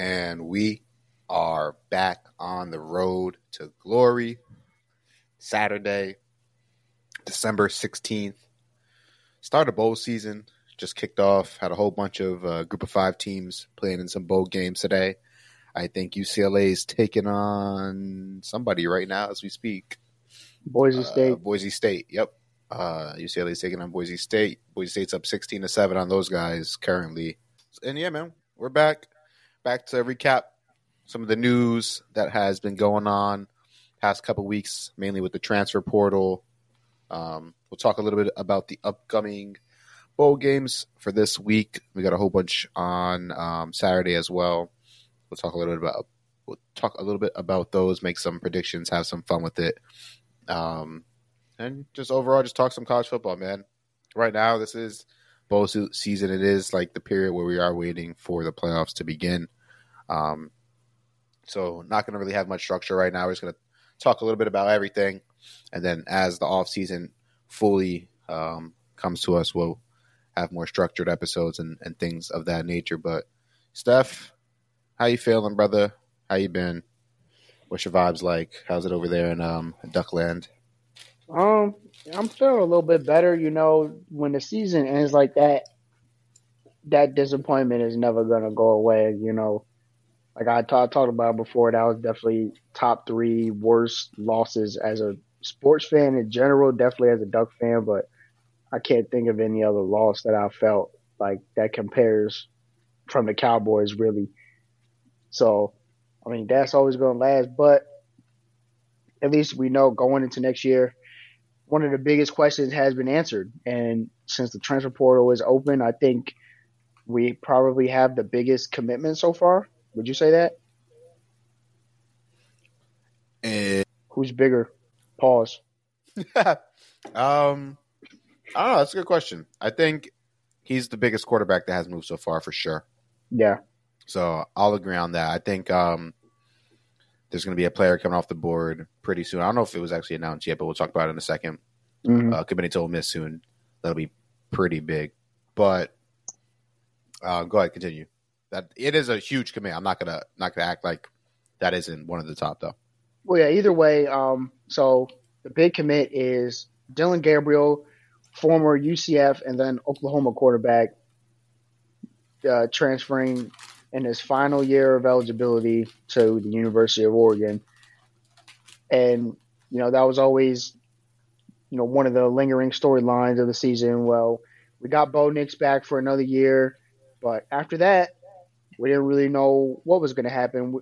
and we are back on the road to glory. Saturday, December 16th. Start of bowl season just kicked off. Had a whole bunch of uh, group of five teams playing in some bowl games today. I think UCLA is taking on somebody right now as we speak. Boise State. Uh, Boise State. Yep. Uh, UCLA is taking on Boise State. Boise State's up sixteen to seven on those guys currently. And yeah, man, we're back. Back to recap some of the news that has been going on past couple weeks, mainly with the transfer portal. Um, we'll talk a little bit about the upcoming bowl games for this week. We got a whole bunch on um, Saturday as well. We'll talk a little bit about we'll talk a little bit about those, make some predictions, have some fun with it, um, and just overall just talk some college football, man. Right now, this is bowl season. It is like the period where we are waiting for the playoffs to begin. Um, so not going to really have much structure right now. We're just going to talk a little bit about everything, and then as the off season fully um, comes to us, we'll have more structured episodes and, and things of that nature. But Steph, how you feeling, brother? How you been? What's your vibes like? How's it over there in um, Duckland? Um, I'm feeling a little bit better. You know, when the season ends like that, that disappointment is never gonna go away. You know, like I talked about before, that was definitely top three worst losses as a sports fan in general. Definitely as a Duck fan, but I can't think of any other loss that I felt like that compares from the Cowboys really. So, I mean, that's always going to last, but at least we know going into next year, one of the biggest questions has been answered. And since the transfer portal is open, I think we probably have the biggest commitment so far. Would you say that? And Who's bigger? Pause. um, I don't know. That's a good question. I think he's the biggest quarterback that has moved so far for sure. Yeah. So I'll agree on that. I think um, there's going to be a player coming off the board pretty soon. I don't know if it was actually announced yet, but we'll talk about it in a 2nd Mhm. Uh, committing to Ole Miss soon. That'll be pretty big. But uh, go ahead, continue. That it is a huge commit. I'm not gonna not gonna act like that isn't one of the top though. Well, yeah. Either way, um, so the big commit is Dillon Gabriel, former UCF and then Oklahoma quarterback, uh, transferring in his final year of eligibility to the University of Oregon. And you know that was always, you know, one of the lingering storylines of the season. Well, we got Bo Nix back for another year, but after that, we didn't really know what was going to happen.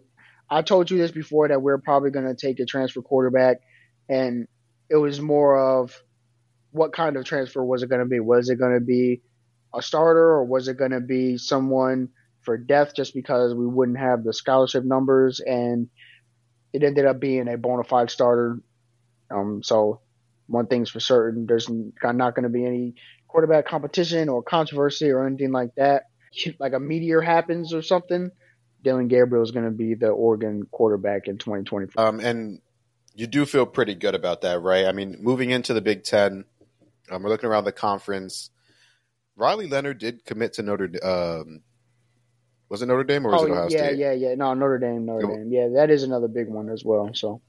I told you this before that we're probably going to take a transfer quarterback, and it was more of what kind of transfer was it going to be? Was it going to be a starter, or was it going to be someone for depth just because we wouldn't have the scholarship numbers? And it ended up being a bona fide starter. Um, so one thing's for certain: there's not going to be any quarterback competition or controversy or anything like that. Like a meteor happens or something, Dillon Gabriel is going to be the Oregon quarterback in 2024. Um, and you do feel pretty good about that, right? I mean, moving into the Big Ten, um, we're looking around the conference. Riley Leonard did commit to Notre. Um, was it Notre Dame or was oh, it Ohio yeah, State? yeah, yeah. Yeah. No, Notre Dame, Notre Dame. Yeah, that is another big one as well. So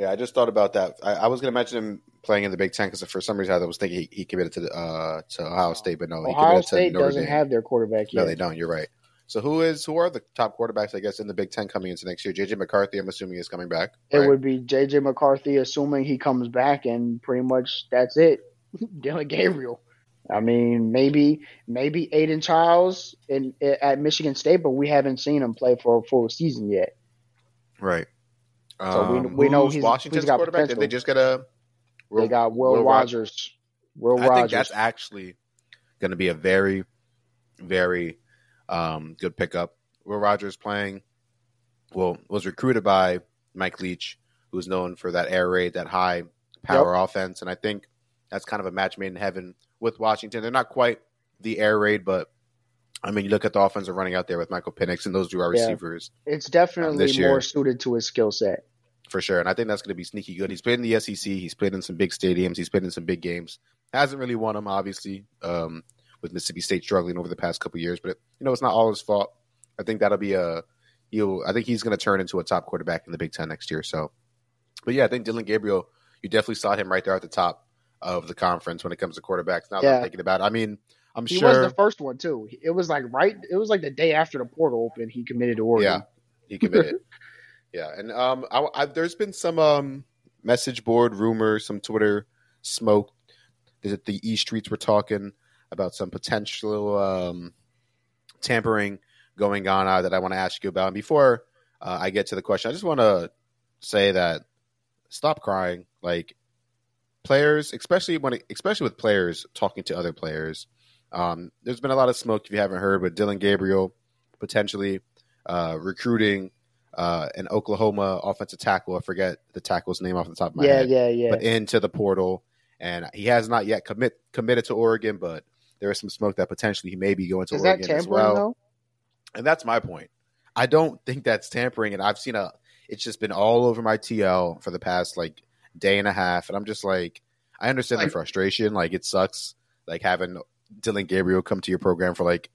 Yeah, I just thought about that. I, I was going to mention him playing in the Big Ten because for some reason I was thinking he, he committed to the, uh, to Ohio State, but no, he Ohio committed State doesn't Dame. have their quarterback no, they don't. You're right. So who is who are the top quarterbacks? I guess in the Big Ten coming into next year. JJ McCarthy, I'm assuming is coming back. It would be JJ McCarthy, assuming he comes back, and pretty much that's it. Dillon Gabriel. I mean, maybe maybe Aidan Chiles in at Michigan State, but we haven't seen him play for a full season yet. right. So we- Um, we know he's- Washington's he's got quarterback. Did potential. they just get a? they got Will, Rogers. Will Rog- Rogers. Will I think Rogers. that's actually going to be a very, very um, good pickup. Will Rogers playing, well, was recruited by Mike Leach, who's known for that air raid, that high power offense, and I think that's kind of a match made in heaven with Washington. They're not quite the air raid, but I mean, you look at the offensive running out there with Michael Penix and those two are Yeah. receivers it's definitely this year. more suited to his skill set. for sure, and I think that's going to be sneaky good. He's played in the SEC, he's played in some big stadiums, he's played in some big games. Hasn't really won them, obviously, um, with Mississippi State struggling over the past couple years, but you know it's not all his fault. I think that'll be a he'll. I think he's going to turn into a top quarterback in the Big Ten next year. So, but yeah, I think Dillon Gabriel. You definitely saw him right there at the top of the conference when it comes to quarterbacks. Now that Yeah. I'm thinking about it, I mean, I'm He sure. was the first one too. It was like right. It was like the day after the portal opened. He committed to Oregon. Yeah, he committed. yeah, and um, I, I, there's been some um message board rumors, some Twitter smoke that the E streets were talking about some potential um tampering going on uh, that I want to ask you about. And before uh, I get to the question, I just want to say that stop crying. Like players, especially when, especially with players talking to other players. Um, there's been a lot of smoke if you haven't heard, with Dillon Gabriel potentially uh, recruiting uh, an Oklahoma offensive tackle. I forget the tackle's name off the top of my yeah, head yeah, yeah. yeah. but into the portal. And he has not yet commit committed to Oregon, but there is some smoke that potentially he may be going to Is Oregon as well. though? And that's my point. I don't think that's tampering, and I've seen a. It's just been all over my TL for the past like day and a half, and I'm just like, I understand Like- the frustration. Like it sucks, like having Dillon Gabriel come to your program for like,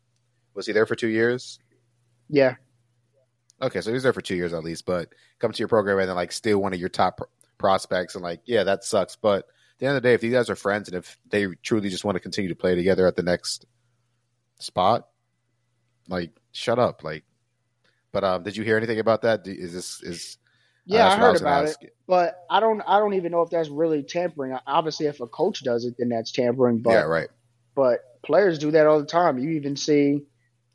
was he there for two years? Yeah, Okay, so he was there for two years at least, but come to your program and then like steal one of your top pr- prospects and like, yeah, that sucks. But at the end of the day, if these guys are friends and if they truly just want to continue to play together at the next spot, like, shut up. Like, but um, did you hear anything about that? Is this is uh, yeah. that's I heard gonna about it, but I don't. I don't even know if that's really tampering. Obviously, if a coach does it, then that's tampering. But yeah, right. But players do that all the time. You even see.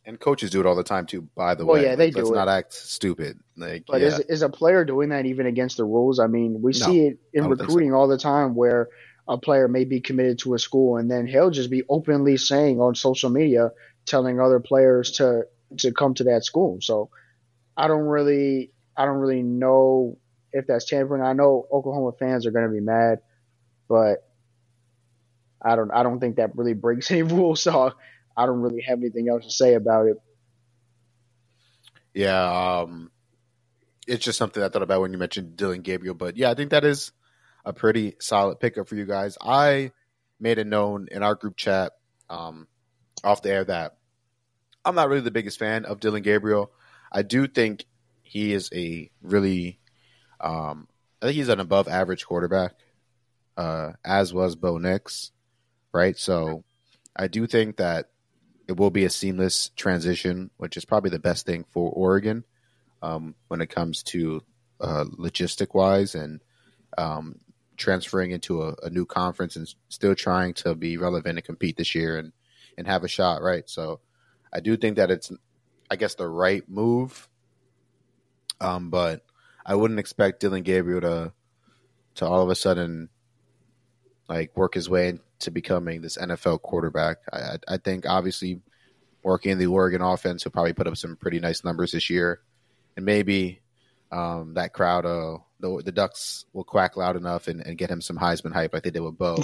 And coaches do it all the time too. By the Well, way, yeah, they Like, let's do it. not act stupid. Like, But yeah, is is a player doing that even against the rules? I mean, we No, see it in don't so. recruiting all the time where a player may be committed to a school and then he'll just be openly saying on social media, telling other players to to come to that school. So I don't really I don't really know if that's tampering. I know Oklahoma fans are going to be mad, but I don't I don't think that really breaks any rules. So I don't really have anything else to say about it. Yeah, um, it's just something I thought about when you mentioned Dillon Gabriel. But yeah, I think that is a pretty solid pickup for you guys. I made it known in our group chat um, off the air that I'm not really the biggest fan of Dillon Gabriel. I do think he is a really, um, I think he's an above average quarterback, uh, as was Bo Nix, right? So I do think that it will be a seamless transition, which is probably the best thing for Oregon um, when it comes to uh, logistic wise and um, transferring into a, a new conference and still trying to be relevant and compete this year and, and have a shot, right? So I do think that it's, I guess, the right move. Um, but I wouldn't expect Dillon Gabriel to to all of a sudden like work his way into becoming this NFL quarterback. I, I, I think obviously working in the Oregon offense, he'll probably put up some pretty nice numbers this year, and maybe um, that crowd, uh, the, the Ducks, will quack loud enough and, and get him some Heisman hype like they did with Bo.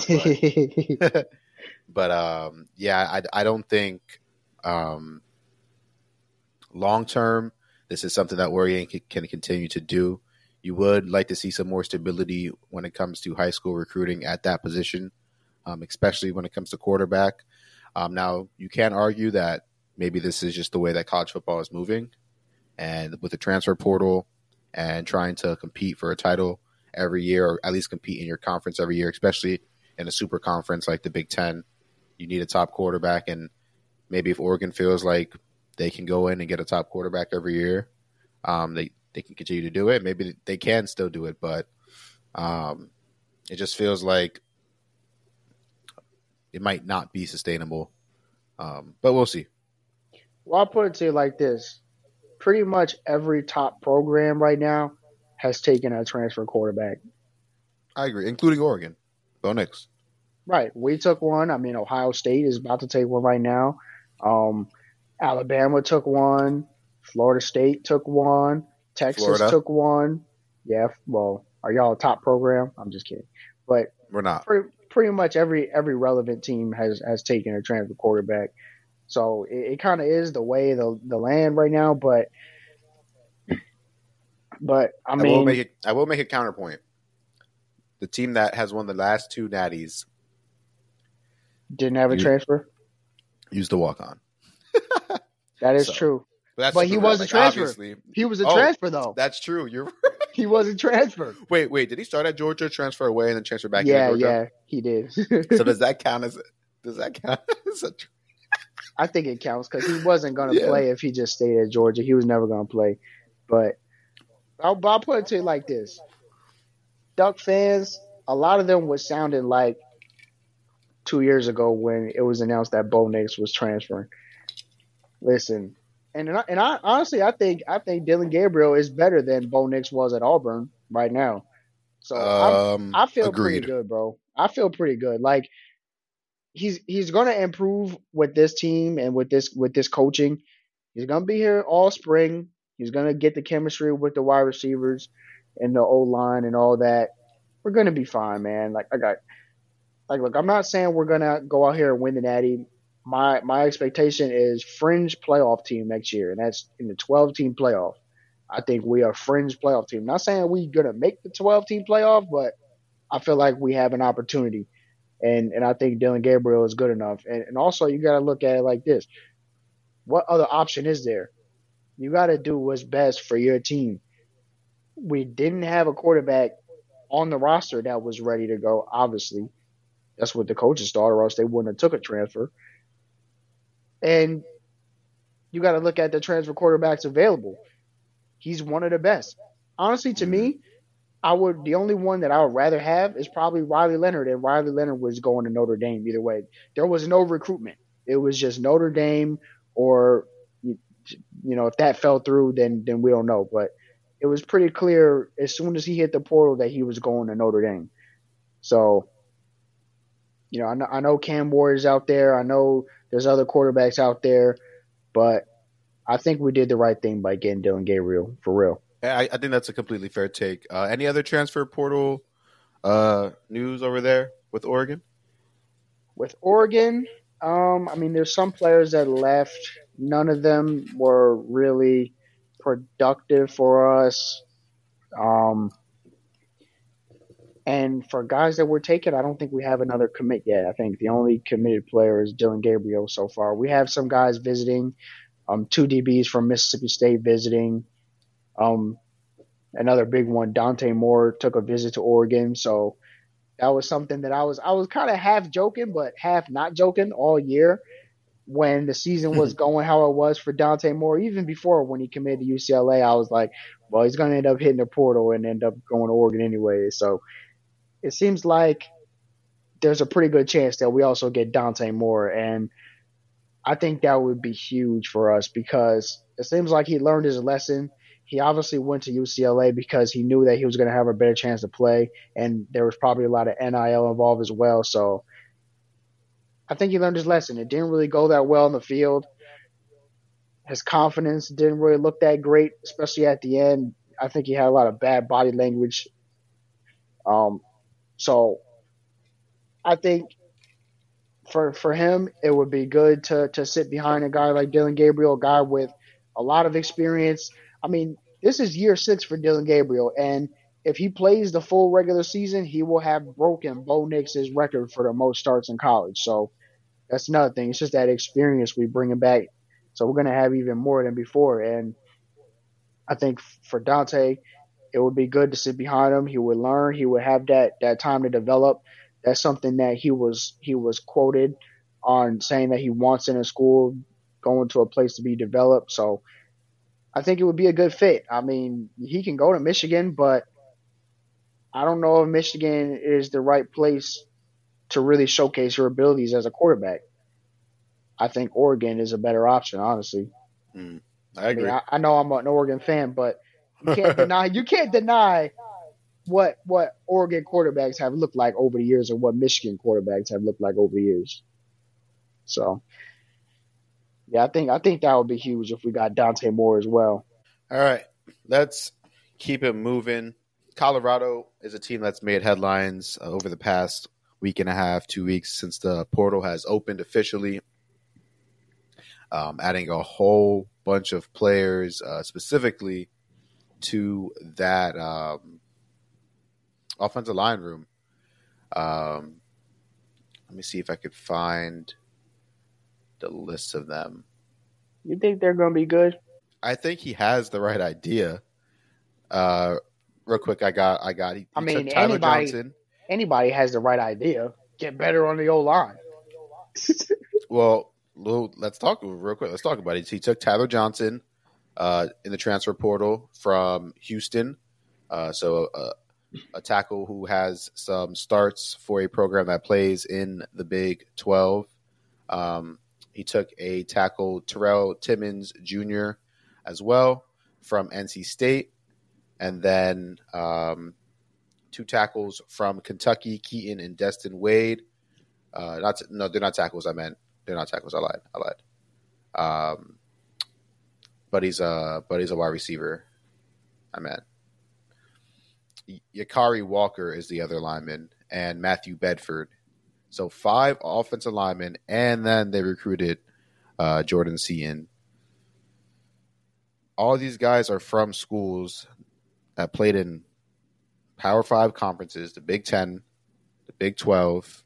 But, but um, yeah, I, I don't think um, long term this is something that Oregon can, can continue to do. You would like to see some more stability when it comes to high school recruiting at that position, um, especially when it comes to quarterback. Um, now, you can argue that maybe this is just the way that college football is moving, and with the transfer portal and trying to compete for a title every year, or at least compete in your conference every year, especially in a super conference like the Big Ten, you need a top quarterback. And maybe if Oregon feels like they can go in and get a top quarterback every year, um, they they can continue to do it. Maybe they can still do it, but um, it just feels like it might not be sustainable. Um, but we'll see. Well, I'll put it to you like this: pretty much every top program right now has taken a transfer quarterback. I agree, including Oregon. Bo Nix. Right, we took one. I mean, Ohio State is about to take one right now. Um, Alabama took one. Florida State took one. Texas Florida. took one. Yeah, well, are y'all a top program? I'm just kidding. But We're not. pretty, pretty much every every relevant team has has taken a transfer quarterback. So it, it kind of is the way the the land right now. But but I I, will mean, make it. I will make a counterpoint. The team that has won the last two natties didn't have a you- transfer. used to walk on. That is so- true. But, that's But he was a transfer. obviously- He was a Oh, transfer though. That's true. You're He wasn't transferred. wait, wait. Did he start at Georgia, transfer away, and then transfer back yeah, Georgia? yeah, he did. So does that count as? Does that count as a? tr- I think it counts because he wasn't going to Yeah. play if he just stayed at Georgia. He was never going to play. But I'll, I'll put it to you like this: Duck fans, a lot of them was sounding like two years ago when it was announced that Bo Nix was transferring. Listen, and and I, and I honestly, I think I think Dillon Gabriel is better than Bo Nix was at Auburn right now. So Um, I feel agreed. pretty good, bro. I feel pretty good. Like he's he's gonna improve with this team and with this with this coaching. He's gonna be here all spring. He's gonna get the chemistry with the wide receivers and the O line and all that. We're gonna be fine, man. Like I got like look, I'm not saying we're gonna go out here and win the natty. My my expectation is fringe playoff team next year, and that's in the 12 team playoff. I think we are fringe playoff team. Not saying we're gonna make the 12 team playoff, but I feel like we have an opportunity, and and I think Dillon Gabriel is good enough. And and also you got to look at it like this: what other option is there? You got to do what's best for your team. We didn't have a quarterback on the roster that was ready to go. Obviously, that's what the coaches thought, or else they wouldn't have took a transfer. And you got to look at the transfer quarterbacks available. He's one of the best. Honestly, to me, I would the only one that I would rather have is probably Riley Leonard, and Riley Leonard was going to Notre Dame either way. There was no recruitment. It was just Notre Dame, or you, know, if that fell through, then then we don't know. But it was pretty clear as soon as he hit the portal that he was going to Notre Dame. So, you know, I know, I know Cam Ward is out there. I know there's other quarterbacks out there, but I think we did the right thing by getting Dillon Gabriel for real. I, I think that's a completely fair take. Uh, any other transfer portal uh, news over there with Oregon? With Oregon, um, I mean, there's some players that left. None of them were really productive for us. Um, and for guys that were taken, I don't think we have another commit yet. I think the only committed player is Dillon Gabriel so far. We have some guys visiting, um, two DBs from Mississippi State visiting. Um, another big one, Dante Moore, took a visit to Oregon. So that was something that I was I was kind of half joking, but half not joking all year when the season was going how it was for Dante Moore. Even before when he committed to UCLA, I was like, well, he's going to end up hitting the portal and end up going to Oregon anyway. So it seems like there's a pretty good chance that we also get Dante Moore, and I think that would be huge for us because it seems like he learned his lesson. He obviously went to UCLA because he knew that he was going to have a better chance to play, and there was probably a lot of NIL involved as well. So I think he learned his lesson. It didn't really go that well in the field. His confidence didn't really look that great, especially at the end. I think he had a lot of bad body language. Um, so I think for for him, it would be good to to sit behind a guy like Dillon Gabriel, a guy with a lot of experience. I mean, this is year six for Dillon Gabriel, and if he plays the full regular season, he will have broken Bo Nix's record for the most starts in college. So that's another thing. It's just that experience we bring him back. So we're gonna have even more than before, and I think for Dante, it would be good to sit behind him. He would learn. He would have that that time to develop. That's something that he was he was quoted on saying that he wants in a school, going to a place to be developed. So I think it would be a good fit. I mean, he can go to Michigan, but I don't know if Michigan is the right place to really showcase your abilities as a quarterback. I think Oregon is a better option, honestly. I I, agree. mean, I, I know I'm an Oregon fan, but you can't deny you can't deny what what Oregon quarterbacks have looked like over the years and what Michigan quarterbacks have looked like over the years. So yeah, I think I think that would be huge if we got Dante Moore as well. All right, let's keep it moving. Colorado is a team that's made headlines uh, over the past week and a half, two weeks since the portal has opened officially, um, adding a whole bunch of players uh, specifically to that um, offensive line room. Um, let me see if I could find the list of them. You think they're going to be good? I think he has the right idea. Uh, real quick, I got, I got. He, he I mean, Tyler anybody- Johnson. Anybody has the right idea. Get better on the O line. Well, Lou, let's talk real quick. Let's talk about it. He took Tyler Johnson uh, in the transfer portal from Houston. Uh, so uh, a tackle who has some starts for a program that plays in the Big 12. Um, he took a tackle, Terrell Timmons Jr., as well from NC State. And then um, two tackles from Kentucky, Keaton and Destin Wade. Uh, not no, they're not tackles. I meant they're not tackles. I lied. I lied. Um, but he's a but he's a wide receiver. I meant Yakari Walker is the other lineman, and Matthew Bedford. So five offensive linemen, and then they recruited uh, Jordan Seaton. All these guys are from schools that played in Power Five conferences, the Big Ten, the Big Twelve.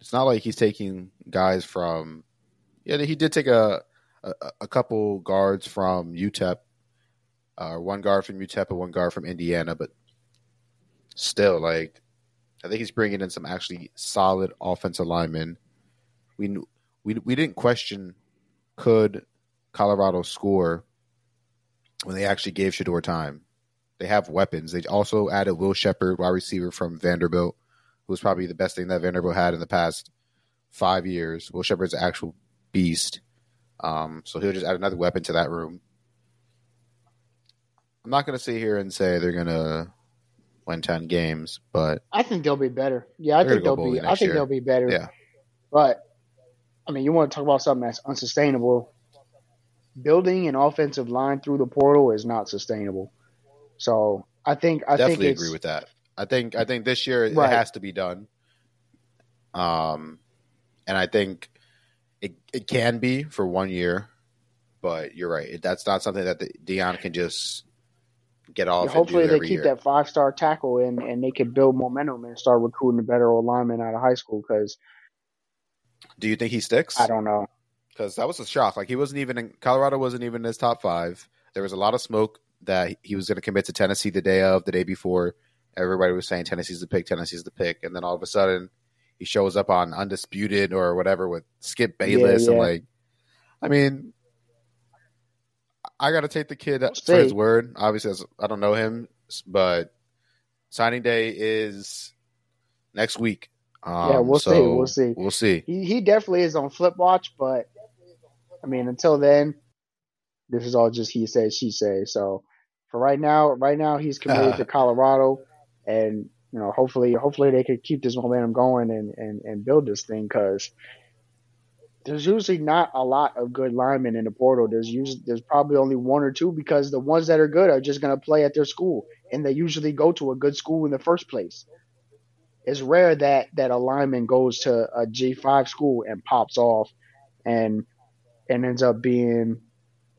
It's not like he's taking guys from. Yeah, he did take a a, couple guards from UTEP, uh, one guard from UTEP and one guard from Indiana, but still, like, I think he's bringing in some actually solid offensive linemen. We we we didn't question could Colorado score when they actually gave Shedeur time. They have weapons. They also added Will Sheppard, wide receiver from Vanderbilt, who was probably the best thing that Vanderbilt had in the past five years. Will Sheppard's an actual beast. Um, so he'll just add another weapon to that room. I'm not going to sit here and say they're going to win 10 games, but I think they'll be better. Yeah, I think they'll be. I think year. they'll be better. yeah. But I mean, you want to talk about something that's unsustainable? Building an offensive line through the portal is not sustainable. So I think I definitely think agree with that. I think I think this year Right. it has to be done. Um, and I think it it can be for one year, but you're right. That's not something that the, Deion can just get off. and Hopefully, they keep year. that five star tackle in, and they can build momentum and start recruiting a better old lineman out of high school. Because Do you think he sticks? I don't know. because that was a shock. Like he wasn't even in Colorado wasn't even in his top five. There was a lot of smoke that he was going to commit to Tennessee the day of, the day before. Everybody was saying Tennessee's the pick, Tennessee's the pick, and then all of a sudden he shows up on undisputed or whatever with Skip Bayless. Yeah, and like, I mean, I got to take the kid We'll for his word. Obviously, I don't know him, but signing day is next week. Um, Yeah, we'll see, we'll see. We'll see. He he definitely is on flip watch, but I mean, until then, this is all just he says, she says. So for right now, right now he's committed to Colorado, and you know, hopefully, hopefully they could keep this momentum going and and and build this thing because there's usually not a lot of good linemen in the portal. There's usually there's probably only one or two because the ones that are good are just going to play at their school, and they usually go to a good school in the first place. It's rare that that a lineman goes to a G five school and pops off, and and ends up being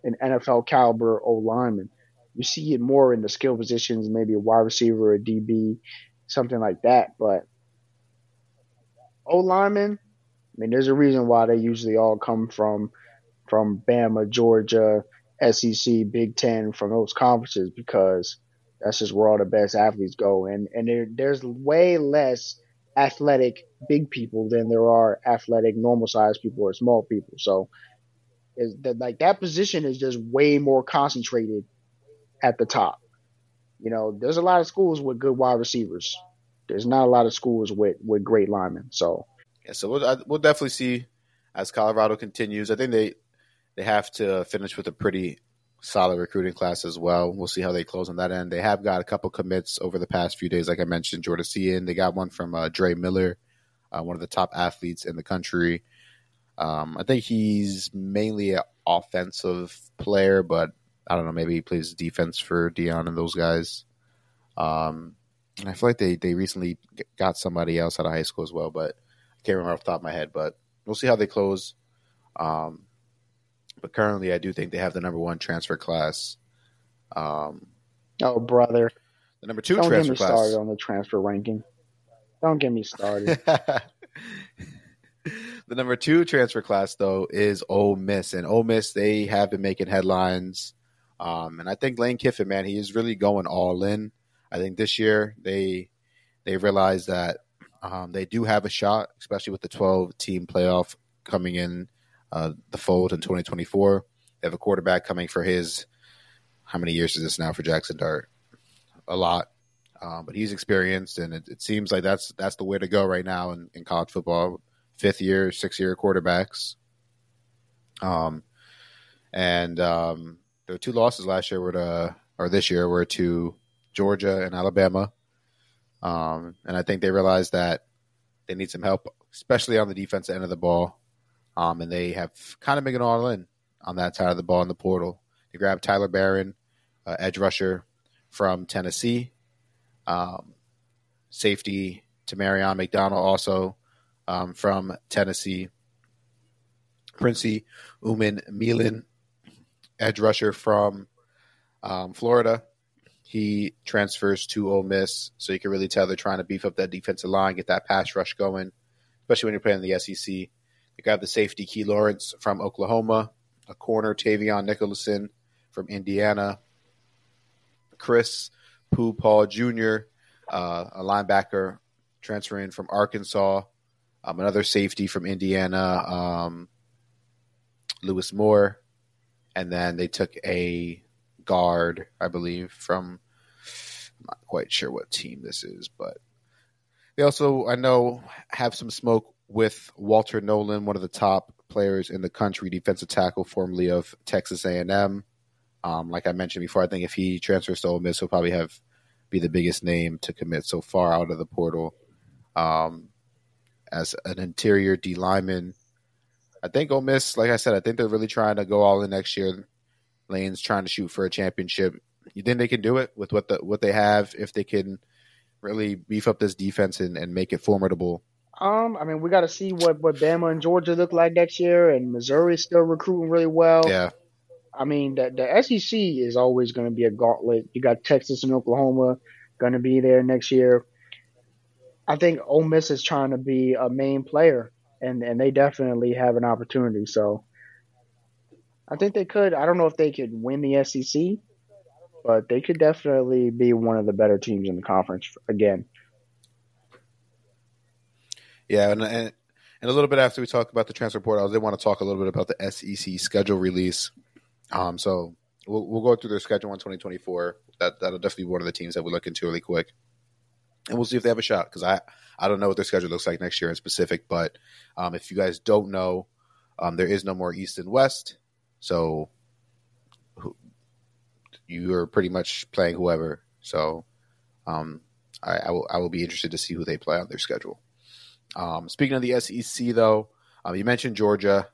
an NFL caliber O lineman. You see it more in the skill positions, maybe a wide receiver, a DB, something like that. But O lineman, I mean, there's a reason why they usually all come from from Bama, Georgia, SEC, Big Ten, from those conferences because that's just where all the best athletes go. And and there, there's way less athletic big people than there are athletic normal sized people or small people. So is that like that position is just way more concentrated at the top. You know, there's a lot of schools with good wide receivers. There's not a lot of schools with with great linemen. So Yeah, so we'll we'll definitely see as Colorado continues. I think they they have to finish with a pretty solid recruiting class as well. We'll see how they close on that end. They have got a couple commits over the past few days, like I mentioned, Jordan Seaton. They got one from uh, Dre Miller, uh, one of the top athletes in the country. Um, I think he's mainly an offensive player, but I don't know. Maybe he plays defense for Deion and those guys. Um, and I feel like they they recently got somebody else out of high school as well, but I can't remember off the top of my head. But we'll see how they close. Um, but currently, I do think they have the number one transfer class. Um, oh brother, the number 2 don't get transfer me class. started on the transfer ranking. Don't get me started. the the number two transfer class though is Ole Miss, and Ole Miss they have been making headlines. Um, and I think Lane Kiffin, man, he is really going all in. I think this year they they realize that um, they do have a shot, especially with the 12 team playoff coming in uh, the fold in 2024. They have a quarterback coming for his. How many years is this now for Jaxson Dart? A lot, um, but he's experienced, and it, it, seems like that's that's the way to go right now in, in college football. Fifth year, six year quarterbacks. Um, and um, there were two losses last year were to, or this year were to Georgia and Alabama. Um, and I think they realized that they need some help, especially on the defensive end of the ball. Um, and they have kind of been it all in on that side of the ball in the portal. They grabbed Tyler Baron, uh, edge rusher from Tennessee, um, safety Tamarion McDonald also um, from Tennessee, Princely Umanmielen, edge rusher from um, Florida, he transfers to Ole Miss, so you can really tell they're trying to beef up that defensive line, get that pass rush going, especially when you're playing in the SEC. They got the safety Key Lawrence from Oklahoma, a corner Tavion Nicholson from Indiana, Chris Pooh Paul Jr., uh, a linebacker transferring from Arkansas, um, another safety from Indiana, um, Louis Moore, and then they took a guard, I believe, from I'm not quite sure what team this is, but they also I know have some smoke with Walter Nolan, one of the top players in the country, defensive tackle, formerly of Texas A&M. Um, like I mentioned before, I think if he transfers to Ole Miss, he'll probably have be the biggest name to commit so far out of the portal. Um, as an interior D lineman, I think Ole Miss, like I said, I think they're really trying to go all in next year. Lane's trying to shoot for a championship. You think they can do it with what the what they have if they can really beef up this defense and, and make it formidable? Um, I mean, we got to see what what Bama and Georgia look like next year, and Missouri is still recruiting really well. Yeah. I mean, the the SEC is always going to be a gauntlet. You got Texas and Oklahoma going to be there next year. I think Ole Miss is trying to be a main player, and and they definitely have an opportunity. So I think they could. I don't know if they could win the SEC, but they could definitely be one of the better teams in the conference again. Yeah, and, and, and a little bit after we talk about the transfer portal, I want to talk a little bit about the SEC schedule release. Um, so we'll we'll go through their schedule in 2024. That that'll definitely be one of the teams that we look into really quick, and we'll see if they have a shot. Because I I don't know what their schedule looks like next year in specific, but um, if you guys don't know, um, there is no more East and West. So you are pretty much playing whoever. So um, I, I, will I will be interested to see who they play on their schedule. Um, speaking of the SEC, though, um, you mentioned Georgia,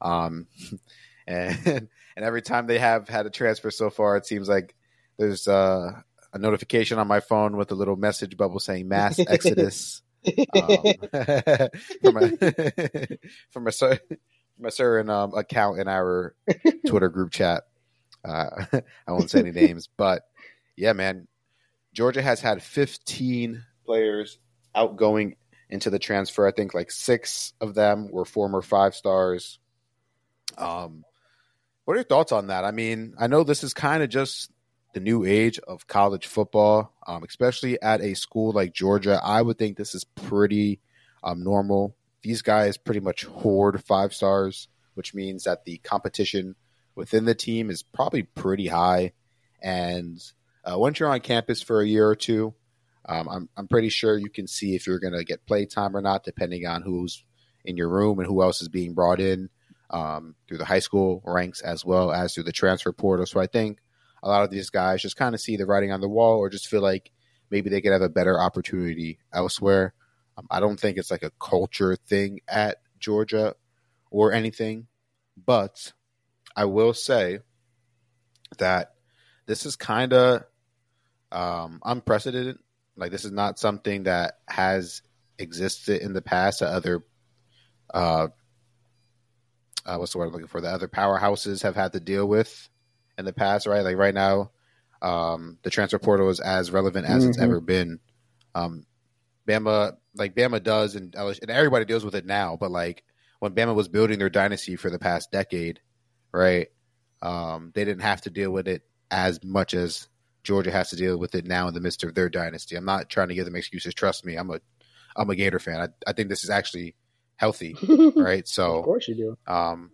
um, and and every time they have had a transfer so far, it seems like there's uh, a notification on my phone with a little message bubble saying mass exodus um, from a from a from a certain um, account in our Twitter group chat. Uh, I won't say any names, but yeah, man, Georgia has had 15 players outgoing into the transfer. I think like six of them were former five stars. Um, what are your thoughts on that? I mean, I know this is kind of just the new age of college football, um, especially at a school like Georgia. I would think this is pretty um, normal these guys pretty much hoard five stars, which means that the competition within the team is probably pretty high. And uh, once you're on campus for a year or two, um, I'm, I'm pretty sure you can see if you're going to get play time or not, depending on who's in your room and who else is being brought in um, through the high school ranks as well as through the transfer portal. So I think a lot of these guys just kind of see the writing on the wall or just feel like maybe they could have a better opportunity elsewhere. Um, I don't think it's like a culture thing at Georgia or anything, but I will say that this is kind of um, unprecedented. Like this is not something that has existed in the past that other uh, uh, what's the word I'm looking for? The other powerhouses have had to deal with in the past, right? Like right now, um, the transfer portal is as relevant as mm-hmm. it's ever been. Um, Bama like Bama does, and and everybody deals with it now. But like when Bama was building their dynasty for the past decade, right? Um, they didn't have to deal with it as much as Georgia has to deal with it now in the midst of their dynasty. I'm not trying to give them excuses. Trust me, I'm a I'm a Gator fan. I, I think this is actually healthy, right? So of course you do. Um,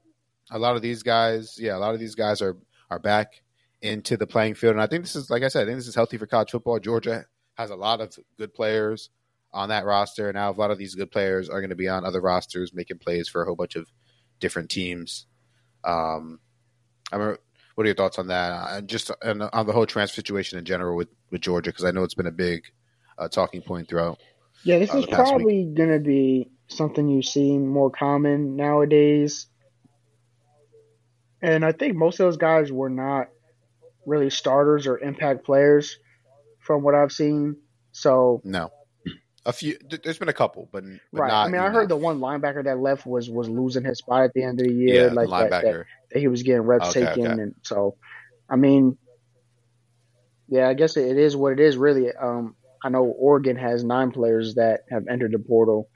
a lot of these guys, yeah, a lot of these guys are are back into the playing field, and I think this is like I said, I think this is healthy for college football. Georgia has a lot of good players on that roster. and Now a lot of these good players are going to be on other rosters, making plays for a whole bunch of different teams. Um, I remember, what are your thoughts on that? And just on, on the whole transfer situation in general with, with Georgia, because I know it's been a big uh, talking point throughout. Yeah, this uh, is probably going to be something you see more common nowadays. And I think most of those guys were not really starters or impact players from what I've seen. So no, a few. There's been a couple, but, but right. I mean. I heard the one linebacker that left was was losing his spot at the end of the year. Yeah, like that, that, that, he was getting reps okay, taken, okay. and so I mean, yeah, I guess it is what it is. Really, um, I know Oregon has nine players that have entered the portal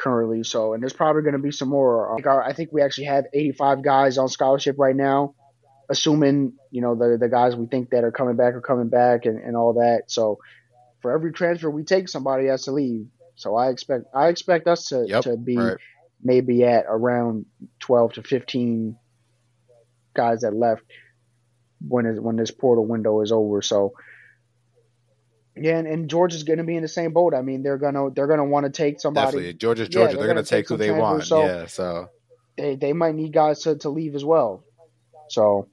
currently, so and there's probably going to be some more. Uh, I think we actually have 85 guys on scholarship right now, assuming you know the the guys we think that are coming back are coming back and, and all that. So for every transfer we take, somebody has to leave. So I expect I expect us to, yep, to be right. maybe at around twelve to fifteen guys that left when is when this portal window is over. So yeah, and, and Georgia's going to be in the same boat. I mean, they're gonna they're gonna want to take somebody. Definitely, Georgia's Georgia. Yeah, they're, they're going to take who they want. So yeah, so they they might need guys to, to leave as well. So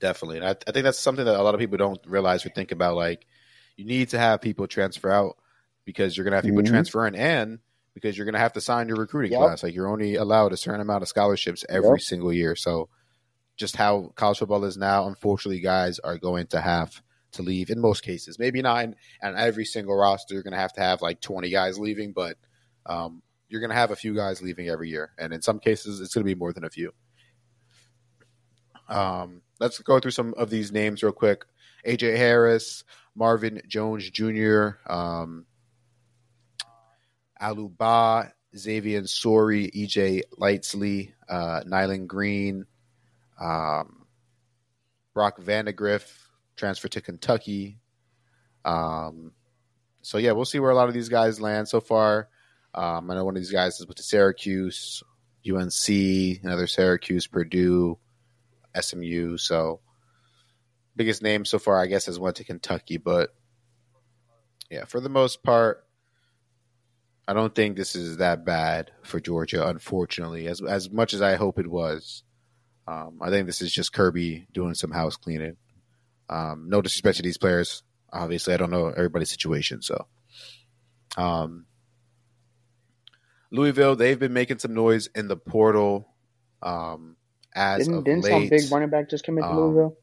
definitely, I, I think that's something that a lot of people don't realize or think about. Like you need to have people transfer out because you're going to have people mm-hmm. transferring and because you're going to have to sign your recruiting yep. class. Like you're only allowed a certain amount of scholarships every yep. single year. So just how college football is now, unfortunately, guys are going to have to leave in most cases. Maybe not in, every single roster. You're going to have to have like 20 guys leaving, but um, you're going to have a few guys leaving every year. And in some cases, it's going to be more than a few. Um, let's go through some of these names real quick. AJ Harris, Marvin Jones Jr., um, Aluba, Xavier Sori, EJ Lightsley, uh, Nyland Green, um, Brock Vandagriff, transfer to Kentucky. Um, so yeah, we'll see where a lot of these guys land so far. Um, I know one of these guys is with the Syracuse, UNC, another Syracuse, Purdue, SMU. So biggest name so far, I guess, has went to Kentucky. But yeah, for the most part, I don't think this is that bad for Georgia. Unfortunately, as as much as I hope it was, um, I think this is just Kirby doing some house cleaning. Um, no disrespect to these players. Obviously, I don't know everybody's situation. So, um, Louisville, they've been making some noise in the portal. Um, as didn't, didn't late. some big running back just come into um, Louisville?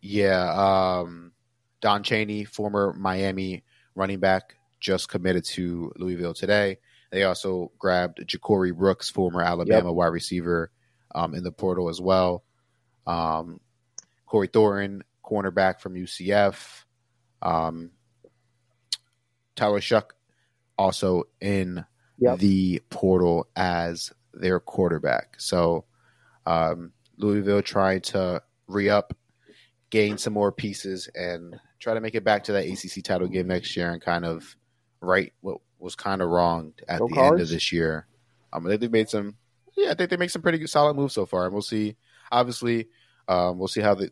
Yeah, um, Don Chaney, former Miami running back, just committed to Louisville today. They also grabbed Ja'Corey Brooks, former Alabama yep. wide receiver, um, in the portal as well. Um, Corey Thornton, cornerback from UCF. Um, Tyler Shough, also in yep. the portal as their quarterback. So um, Louisville trying to re up gain some more pieces and try to make it back to that ACC title game next year and kind of right what was kind of wrong at the cards. end of this year. Um, I think they made some, yeah, I think they made some pretty good, solid moves so far, and we'll see. Obviously, um, we'll see how they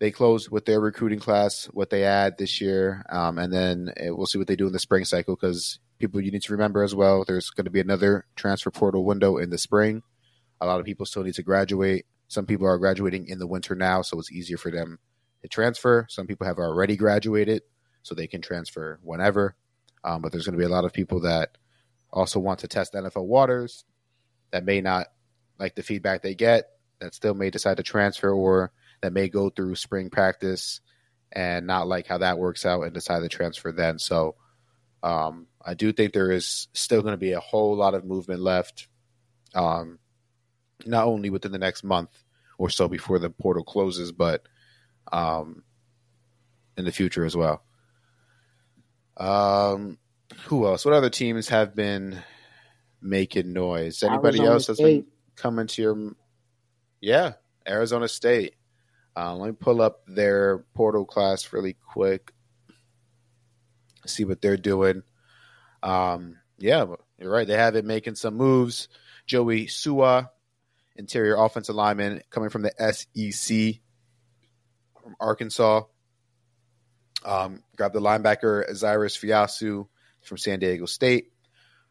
they close with their recruiting class, what they add this year, um, and then uh, we'll see what they do in the spring cycle. Because people, you need to remember as well, there's going to be another transfer portal window in the spring. A lot of people still need to graduate. Some people are graduating in the winter now, so it's easier for them to transfer. Some people have already graduated, so they can transfer whenever. Um, but there's going to be a lot of people that also want to test NFL waters that may not like the feedback they get, that still may decide to transfer, or that may go through spring practice and not like how that works out and decide to transfer then. So um, I do think there is still going to be a whole lot of movement left, um, not only within the next month or so before the portal closes, but um, in the future as well. Um, who else? What other teams have been making noise. Anybody else that's State. been coming to your? Yeah, Arizona State. Uh, let me pull up their portal class really quick. See what they're doing. Um, yeah, you're right. They have it making some moves. Joey Sua, interior offensive lineman, coming from the SEC from Arkansas. Um, grab the linebacker Zyrus Fiaseu from San Diego State.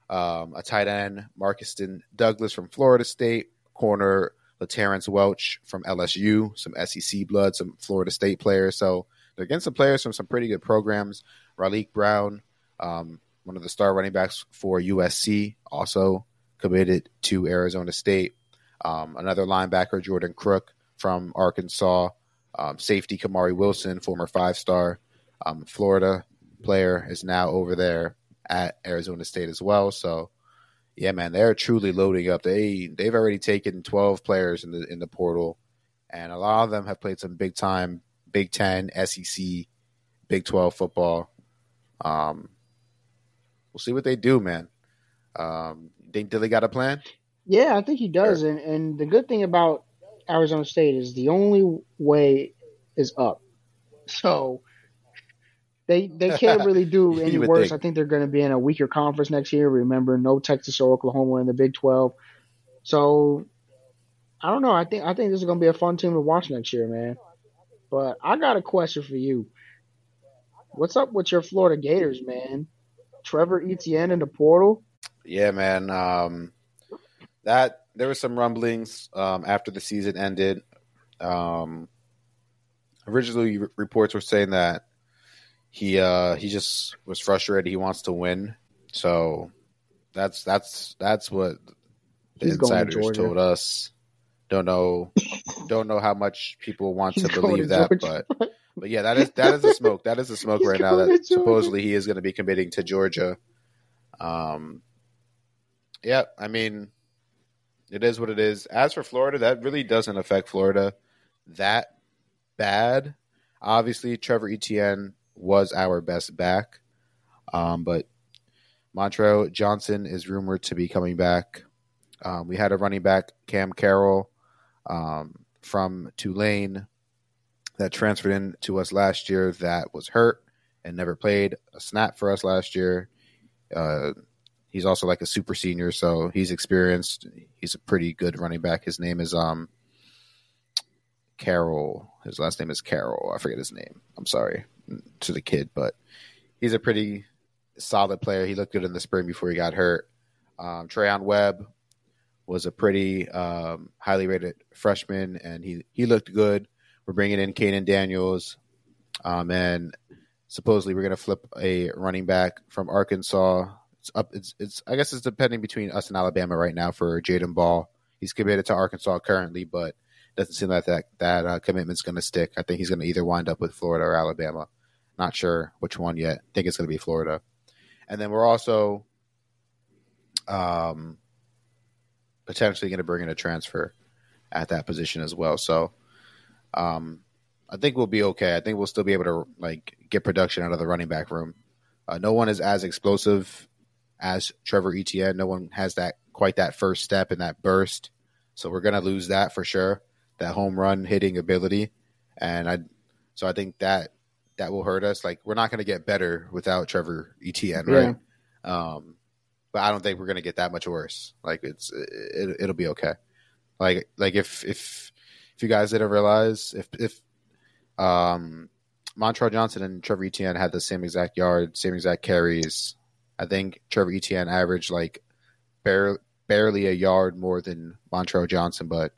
Um, a tight end Markeston Douglas from Florida State. Corner LaTerrence Welch from LSU. Some SEC blood, some Florida State players. So they're getting some players from some pretty good programs. Raleek Brown, um, one of the star running backs for USC, also committed to Arizona State. Um, another linebacker, Jordan Crook from Arkansas. Um, safety, Kamari Wilson, former five star um, Florida player, is now over there at Arizona State as well. So, yeah, man, they're truly loading up. They they've already taken twelve players in the in the portal, and a lot of them have played some big time Big Ten, SEC, Big Twelve football. Um, we'll see what they do, man. Um, think Dilly got a plan? Yeah, I think he does. And and the good thing about Arizona State is the only way is up. So they they can't really do any worse. think. I think they're going to be in a weaker conference next year. Remember, no Texas or Oklahoma in the Big Twelve. So I don't know. I think I think this is going to be a fun team to watch next year, man. But I got a question for you. What's up with your Florida Gators, man? Trevor Etienne in the portal. Yeah, man. Um, that there were some rumblings um, after the season ended. Um, originally, reports were saying that he uh, he just was frustrated. He wants to win. So that's that's that's what the He's going to insiders told us. Don't know, don't know how much people want He's to believe to that, Georgia. but but yeah, that is that is a smoke. That is a smoke He's right now. That supposedly he is going to be committing to Georgia. Um, yeah, I mean, it is what it is. As for Florida, that really doesn't affect Florida that bad. Obviously, Trevor Etienne was our best back, um, but Montrell Johnson is rumored to be coming back. Um, we had a running back, Cam Carroll, um, from Tulane that transferred in to us last year that was hurt and never played a snap for us last year. Uh, he's also like a super senior, so he's experienced. He's a pretty good running back. His name is um Carroll. His last name is Carroll. I forget his name. I'm sorry to the kid, but he's a pretty solid player. He looked good in the spring before he got hurt. Um, Treyaun Webb was a pretty um, highly rated freshman, and he he looked good. We're bringing in Kahnen Daniels, um, and supposedly we're going to flip a running back from Arkansas. It's up. It's it's. I guess it's depending between us and Alabama right now for Jadan Baugh. He's committed to Arkansas currently, but doesn't seem like that that uh, commitment's going to stick. I think he's going to either wind up with Florida or Alabama. Not sure which one yet. I think it's going to be Florida. And then we're also um, potentially going to bring in a transfer at that position as well. So um, I think we'll be okay. I think we'll still be able to like get production out of the running back room. Uh, no one is as explosive as Trevor Etienne. No one has that quite that first step and that burst. So we're going to lose that for sure. That home run hitting ability, and I. So I think that that will hurt us. Like we're not going to get better without Trevor Etienne, right? Um, but I don't think we're going to get that much worse. Like it's it, it'll be okay. Like like if if if you guys didn't realize if if um Montrell Johnson and Trevor Etienne had the same exact yard, same exact carries. I think Trevor Etienne averaged like barely barely a yard more than Montrell Johnson, but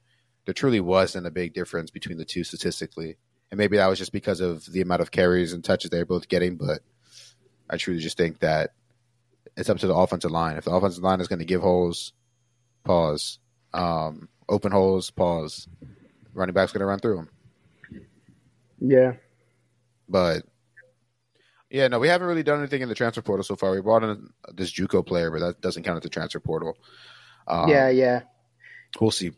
there truly wasn't a big difference between the two statistically. And maybe that was just because of the amount of carries and touches they're both getting, but I truly just think that it's up to the offensive line. If the offensive line is going to give holes, pause. Um, open holes, pause. Running back's going to run through them. Yeah. But yeah, no, we haven't really done anything in the transfer portal so far. We brought in this JUCO player, but that doesn't count as the transfer portal. Um, yeah, yeah. we'll see.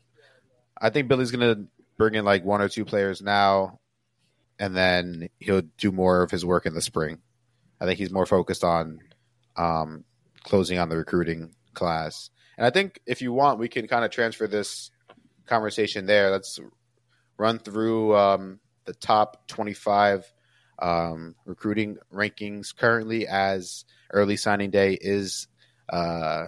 I think Billy's going to bring in like one or two players now, and then he'll do more of his work in the spring. I think he's more focused on um, closing on the recruiting class. And I think if you want, we can kind of transfer this conversation there. Let's run through um, the top 25 um, recruiting rankings currently as early signing day is uh,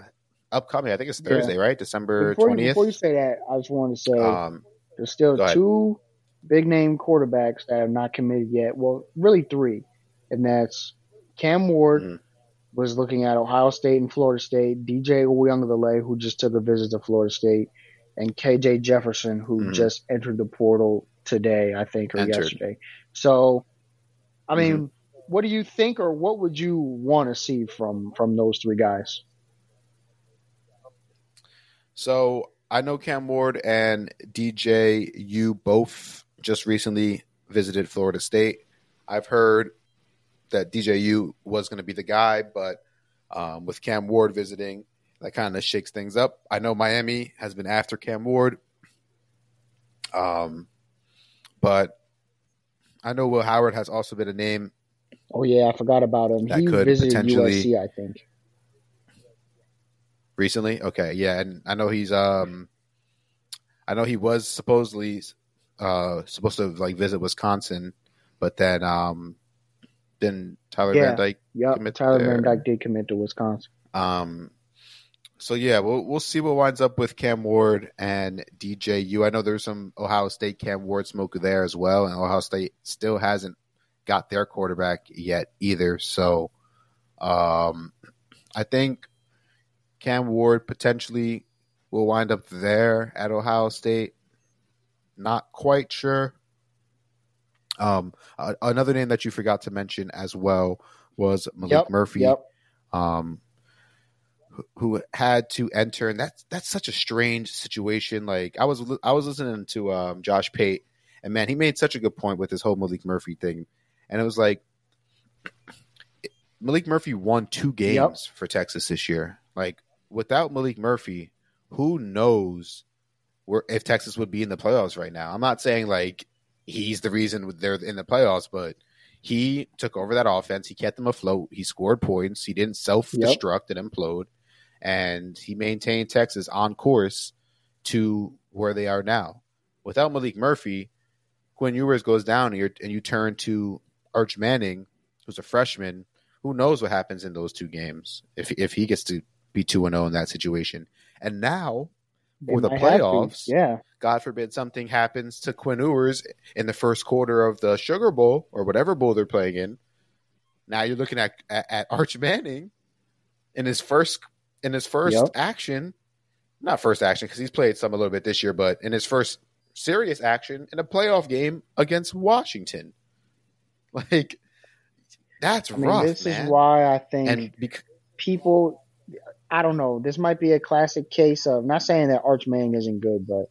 upcoming. I think it's Thursday, yeah. right? December before 20th. You, before you say that, I just want to say um, there's still two big name quarterbacks that have not committed yet. Well, really three, and that's Cam Ward. Mm-hmm. Was looking at Ohio State and Florida State, DJ Uiagalelei, who just took a visit to Florida State, and KJ Jefferson, who mm-hmm. just entered the portal today, I think, or entered. yesterday. So, I mean, mm-hmm. what do you think, or what would you want to see from from those three guys? So I know Cam Ward and DJ, you both just recently visited Florida State. I've heard that DJU was going to be the guy, but um, with Cam Ward visiting, that kind of shakes things up. I know Miami has been after Cam Ward, um, but I know Will Howard has also been a name. Oh yeah, I forgot about him. That he could visited potentially USC, I think. Recently, okay, yeah, and I know he's um, I know he was supposedly uh supposed to like visit Wisconsin, but then um, then Tyler yeah, Van Dyke. Yeah, Tyler there. Van Dyke did commit to Wisconsin. Um, so yeah, we'll we'll see what winds up with Cam Ward and DJU. I know there's some Ohio State Cam Ward smoke there as well, and Ohio State still hasn't got their quarterback yet either. So, um, I think Cam Ward potentially will wind up there at Ohio State. Not quite sure. Um, uh, another name that you forgot to mention as well was Maalik yep, Murphy. Yep. Um, who had to enter, and that's that's such a strange situation. Like I was I was listening to um, Josh Pate, and man, he made such a good point with this whole Maalik Murphy thing, and it was like Maalik Murphy won two games yep. for Texas this year. Like without Maalik Murphy, who knows if Texas would be in the playoffs right now? I'm not saying like he's the reason they're in the playoffs, but he took over that offense. He kept them afloat. He scored points. He didn't self destruct yep. and implode and he maintained Texas on course to where they are now. Without Maalik Murphy, Quinn Ewers goes down and, and you turn to Arch Manning, who's a freshman. Who knows what happens in those two games if if he gets to be two and zero oh in that situation? And now for the playoffs, yeah. God forbid something happens to Quinn Ewers in the first quarter of the Sugar Bowl or whatever bowl they're playing in. Now you're looking at at, at Arch Manning in his first in his first yep. action, not first action because he's played some a little bit this year, but in his first serious action in a playoff game against Washington. Like that's I mean, rough. This man. is why I think and bec- people. I don't know. This might be a classic case of not saying that Arch Manning isn't good, but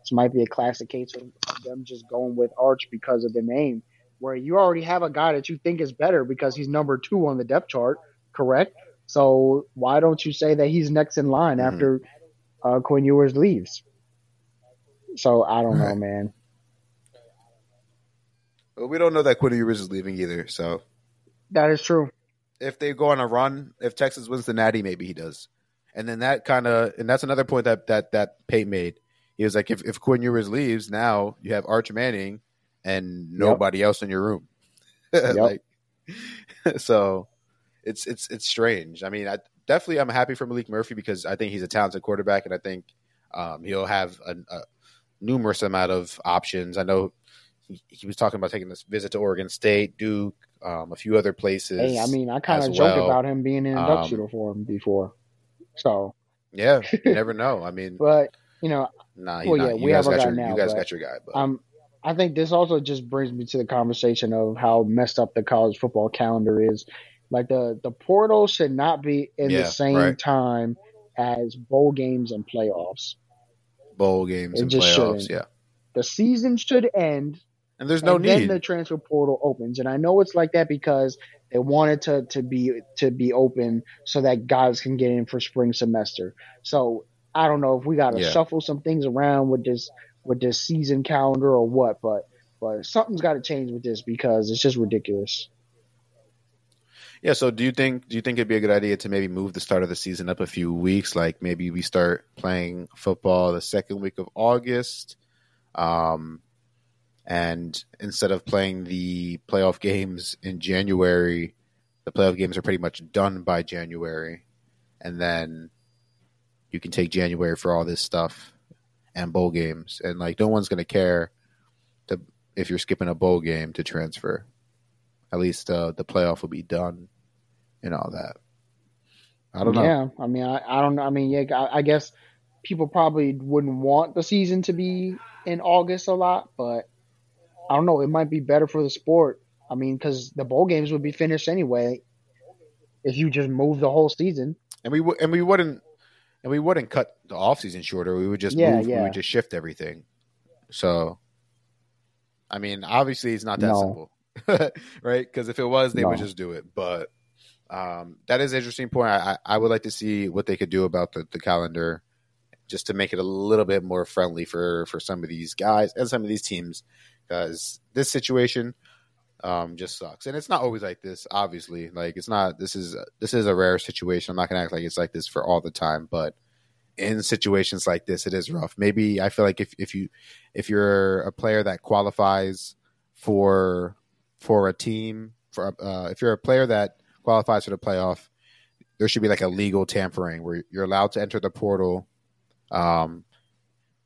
this might be a classic case of them just going with Arch because of the name, where you already have a guy that you think is better because he's number two on the depth chart, correct? So why don't you say that he's next in line mm-hmm. after uh, Quinn Ewers leaves? So I don't know, man. Well, we don't know that Quinn Ewers is leaving either. So that is true. If they go on a run, if Texas wins the Natty, maybe he does. And then that kind of, and that's another point that that that Pate made. He was like, if if Quinn Ewers leaves, now you have Arch Manning and nobody yep. else in your room. like, so it's it's it's strange. I mean, I definitely I'm happy for Maalik Murphy because I think he's a talented quarterback, and I think um, he'll have a, a, numerous amount of options. I know he, he, was talking about taking this visit to Oregon State, Duke, um, a few other places. Hey, I mean, I kind of joked well. about him being in induction um, for him before, so yeah, you never know. I mean, but you know, nah, well, yeah, we have a guy your, now. You guys got your guy, but. Um, I think this also just brings me to the conversation of how messed up the college football calendar is like the the portal should not be in yeah, the same right. time as bowl games and playoffs. Bowl games it and playoffs, shouldn't. yeah. The season should end, and there's no and need. Then the transfer portal opens, and I know it's like that because they wanted to to be to be open so that guys can get in for spring semester. So I don't know if we got to yeah. shuffle some things around with this with this season calendar or what, but but something's got to change with this because it's just ridiculous. Yeah. So, do you think do you think it'd be a good idea to maybe move the start of the season up a few weeks? Like maybe we start playing football the second week of August, um, and instead of playing the playoff games in January, the playoff games are pretty much done by January, and then you can take January for all this stuff and bowl games, and like no one's gonna care to if you're skipping a bowl game to transfer. At least uh, the playoff will be done and all that. I don't know. Yeah, I mean, I, I don't. I mean, yeah, I, I guess people probably wouldn't want the season to be in August a lot, but I don't know. It might be better for the sport. I mean, because the bowl games would be finished anyway if you just move the whole season. And we w- and we wouldn't and we wouldn't cut the off season shorter. We would just Yeah, move. We would just shift everything. So, I mean, obviously, it's not that No. simple, right? Because if it was, they would just do it. But um, that is an interesting point. I, I I would like to see what they could do about the, the calendar, just to make it a little bit more friendly for for some of these guys and some of these teams. Because this situation um, just sucks, and it's not always like this. Obviously, like it's not. This is this is a rare situation. I'm not gonna act like it's like this for all the time, but in situations like this, it is rough. Maybe I feel like if if you if you're a player that qualifies for for a team for uh, if you're a player that qualifies for the playoff, there should be like a legal tampering where you're allowed to enter the portal, um,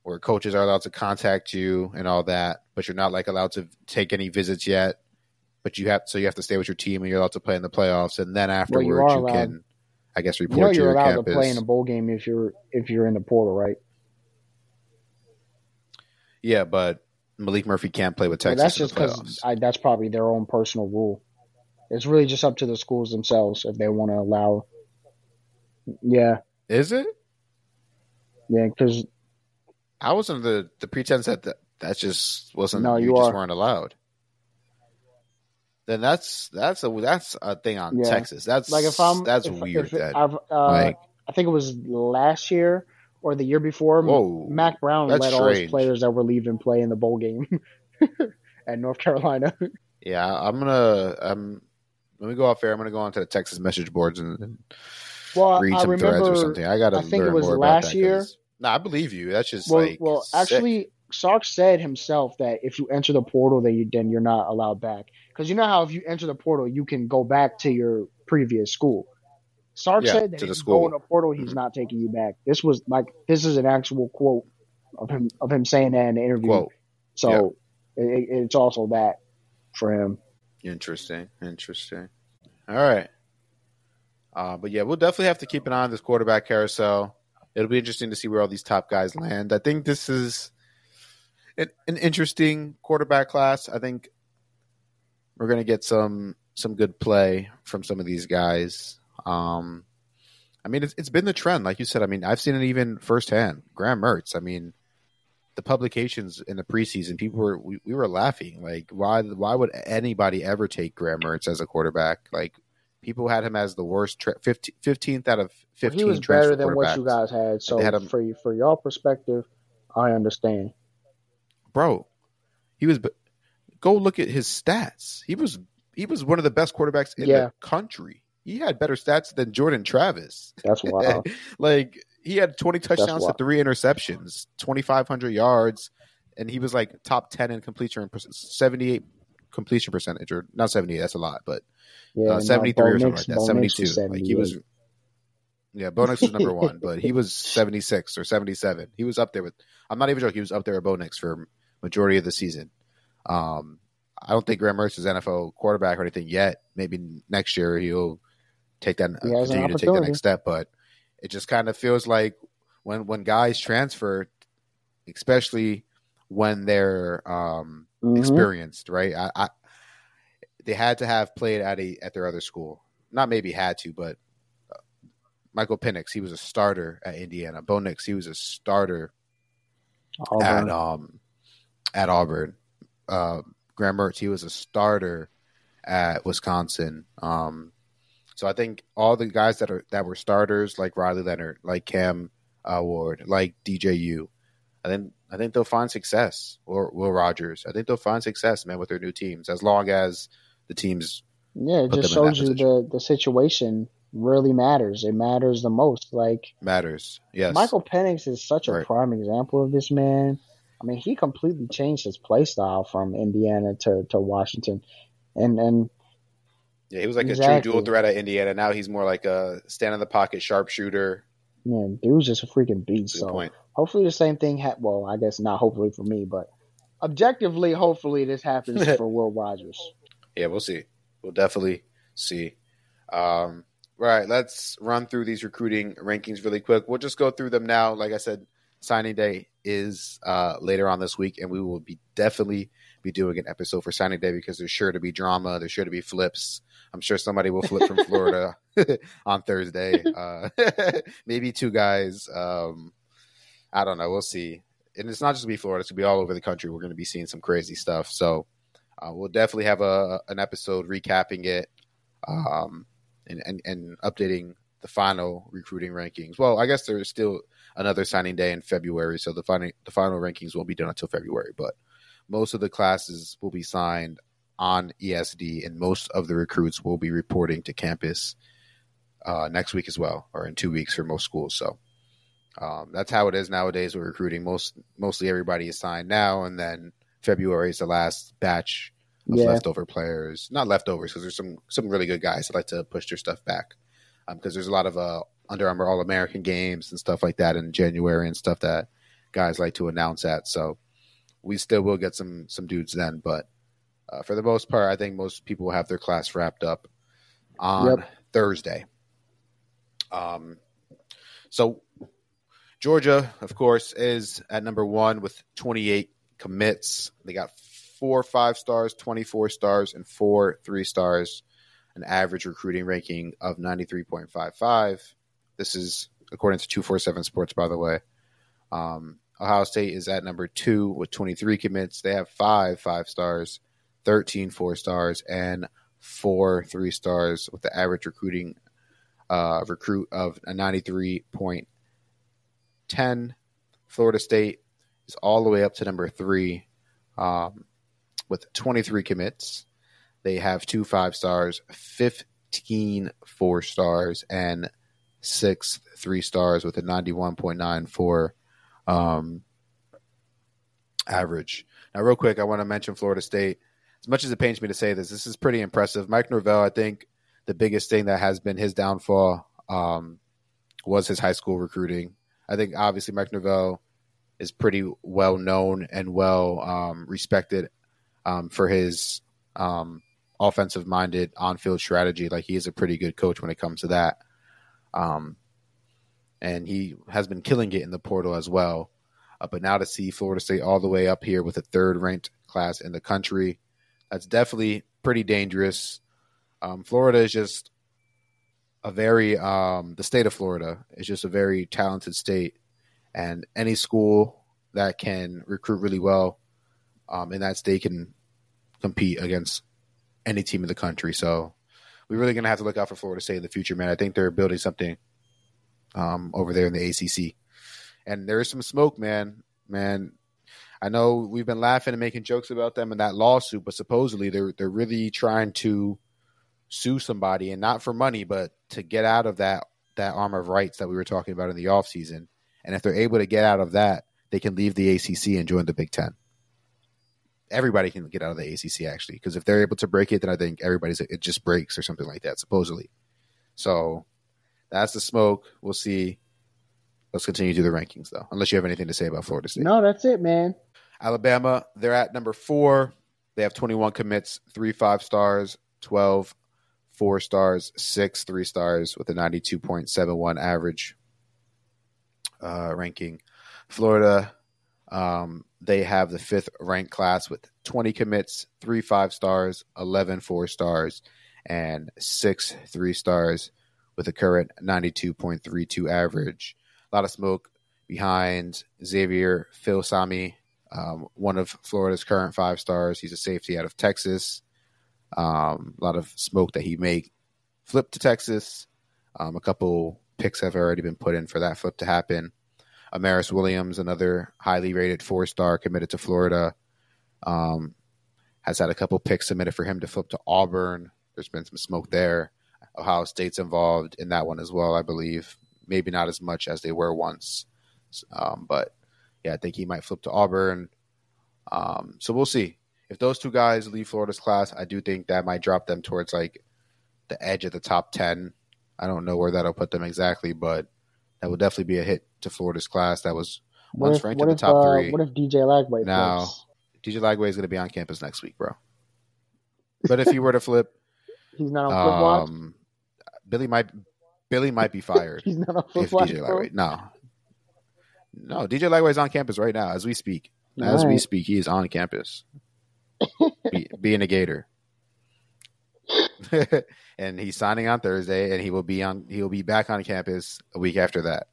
where coaches are allowed to contact you and all that, but you're not like allowed to take any visits yet. But you have so you have to stay with your team and you're allowed to play in the playoffs, and then afterwards you, are allowed. can, I guess, You know, report you're your allowed campus. to play in a bowl game if you're if you're in the portal, right? yeah, but Maalik Murphy can't play with Well, Texas. that's just because that's probably their own personal rule. It's really just up to the schools themselves if they want to allow. Yeah, Is it? yeah, because I was under the, the pretense that that, that just wasn't. No, you, you just weren't allowed. Then that's that's a that's a thing on Yeah. Texas. That's like if I'm that's if, weird. if that I've, uh, like I think it was last year or the year before. whoa, Mack Brown let all his players that were leaving play in the bowl game at North Carolina. yeah. I'm gonna um. Let me go off air. I'm gonna go onto the Texas message boards and, and well, read I some threads or something. I gotta I think it was last year. 'cause- No, I believe you. That's just Well, like well, sick. actually, Sark said himself that if you enter the portal, then you then you're not allowed back. Because you know how if you enter the portal, you can go back to your previous school. Sark Yeah, said that to if the you school. go in the portal, he's Mhm. not taking you back. This was like this is an actual quote of him of him saying that in the interview. quote. So it, it- it's also that for him. Interesting. Interesting. All right. Uh, but yeah, we'll definitely have to keep an eye on this quarterback carousel. It'll be interesting to see where all these top guys land. I think this is an, an interesting quarterback class. I think we're going to get some some good play from some of these guys. Um, I mean, it's, it's been the trend, like you said. I mean, I've seen it even firsthand. Graham Mertz. I mean, the publications in the preseason, people were we, we were laughing. Like, why why would anybody ever take Graham Mertz as a quarterback? Like, people had him as the worst tra- 15, 15th out of Well, fifteen. he was better than what you guys had. So had him- for for your perspective, I understand. bro. He was. Go look at his stats. He was he was one of the best quarterbacks in Yeah. the country. He had better stats than Jordan Travis. That's wild. like he had 20 touchdowns to three interceptions, 2,500 yards, and he was like top 10 in completion, 78 completion percentage, or not 70, that's a lot, but yeah, uh, 73 Bo or something like that, 72. was Like he was, yeah, Bo Nix was number one, but he was 76 or 77. He was up there with, I'm not even joking, he was up there with Bo Nix for majority of the season. Um, I don't think Graham Mertz is NFL quarterback or anything yet. Maybe next year he'll take that, He continue to take the next step, but it just kind of feels like when when guys transfer, especially when they're um, Mhm. experienced, right? I, I they had to have played at a at their other school. Not maybe had to, but uh, Michael Penix, he was a starter at Indiana. Bo Nix, he was a starter Auburn. at um at Auburn. Uh, Graham Mertz, he was a starter at Wisconsin. Um, so I think all the guys that are that were starters, like Riley Leonard, like Cam uh, Ward, like DJU, I think I think they'll find success. Or Will Rogers, I think they'll find success, man, with their new teams, as long as the teams Yeah, it just shows you the the situation really matters. It matters the most. Like matters. Yes. Michael Penix is such a right. prime example of this man. I mean, he completely changed his play style from Indiana to, to Washington. And and yeah, he was like exactly. a true dual threat at Indiana. Now he's more like a stand in the pocket sharpshooter. Man, dude's just a freaking beast. Good so point. Hopefully the same thing. Ha- well, I guess not. Hopefully for me, but objectively, hopefully this happens for Will Rogers. Yeah, we'll see. We'll definitely see. Um, right, let's run through these recruiting rankings really quick. We'll just go through them now. Like I said, signing day is uh, later on this week, and we will be definitely be doing an episode for signing day because there's sure to be drama. There's sure to be flips. I'm sure somebody will flip from Florida on Thursday. Uh, maybe two guys. Um, I don't know. We'll see. And it's not just gonna be Florida; it's gonna be all over the country. We're going to be seeing some crazy stuff. So uh, we'll definitely have a an episode recapping it um, and, and and updating the final recruiting rankings. Well, I guess there's still another signing day in February, so the final the final rankings won't be done until February. But most of the classes will be signed on ESD, and most of the recruits will be reporting to campus uh, next week as well, or in two weeks for most schools. So um, that's how it is nowadays with recruiting. Most mostly everybody is signed now, and then February is the last batch of yeah. leftover players. Not leftovers because there's some some really good guys that like to push their stuff back because um, there's a lot of uh, Under Armour All American games and stuff like that in January and stuff that guys like to announce at. So we still will get some some dudes then, but uh, for the most part, I think most people will have their class wrapped up on yep. Thursday. Um, so Georgia, of course, is at number one with 28 commits. They got four five stars, 24 stars, and four three stars an average recruiting ranking of 93.55. This is according to 247 Sports, by the way. Um, Ohio State is at number two with 23 commits. They have five five stars, 13 four stars, and four three stars with the average recruiting uh, recruit of a 93.10. Florida State is all the way up to number three um, with 23 commits. They have two five stars, 15 four stars, and six three stars with a 91.94 um, average. Now, real quick, I want to mention Florida State. As much as it pains me to say this, this is pretty impressive. Mike Norvell, I think the biggest thing that has been his downfall um, was his high school recruiting. I think obviously Mike Norvell is pretty well known and well um, respected um, for his um, offensive minded on field strategy. Like he is a pretty good coach when it comes to that. Um, and he has been killing it in the portal as well. Uh, but now to see Florida State all the way up here with a third ranked class in the country, that's definitely pretty dangerous. Um, Florida is just a very, um, the state of Florida is just a very talented state. And any school that can recruit really well um, in that state can compete against any team in the country. So we're really going to have to look out for Florida State in the future, man. I think they're building something um, over there in the ACC. And there is some smoke, man. Man, I know we've been laughing and making jokes about them in that lawsuit, but supposedly they're they're really trying to sue somebody and not for money, but to get out of that that arm of rights that we were talking about in the offseason. And if they're able to get out of that, they can leave the ACC and join the Big Ten everybody can get out of the ACC actually because if they're able to break it, then I think everybody's it just breaks or something like that supposedly. So that's the smoke. We'll see. Let's continue to do the rankings though, unless you have anything to say about Florida State. No, that's it, man. Alabama, they're at number four. They have 21 commits, three five stars, 12 four stars, six three stars with a 92.71 average uh, ranking. Florida, um, they have the fifth ranked class with 20 commits, three five stars, 11 four stars, and six three stars with a current 92.32 average. A lot of smoke behind Xavier Filsaime, um, one of Florida's current five stars. He's a safety out of Texas. Um, a lot of smoke that he may flip to Texas. Um, a couple picks have already been put in for that flip to happen. Amaris Williams, another highly rated four star committed to Florida, um, has had a couple picks submitted for him to flip to Auburn. There's been some smoke there. Ohio State's involved in that one as well, I believe. Maybe not as much as they were once, um, but yeah, I think he might flip to Auburn. Um, so we'll see if those two guys leave Florida's class. I do think that might drop them towards like the edge of the top ten. I don't know where that'll put them exactly, but that will definitely be a hit to Florida's class. That was once if, ranked in the top uh, three. What if DJ Lagway Now- flips? DJ Lagway is going to be on campus next week, bro. But if he were to flip, He's not on flip um, Billy might Billy might be fired He's not on flip if. DJ. Lagway. No, no, DJ Lagway is on campus right now as we speak. As we speak, he is on campus, be, being a Gator, and he's signing on Thursday, and he will be on. He will be back on campus a week after that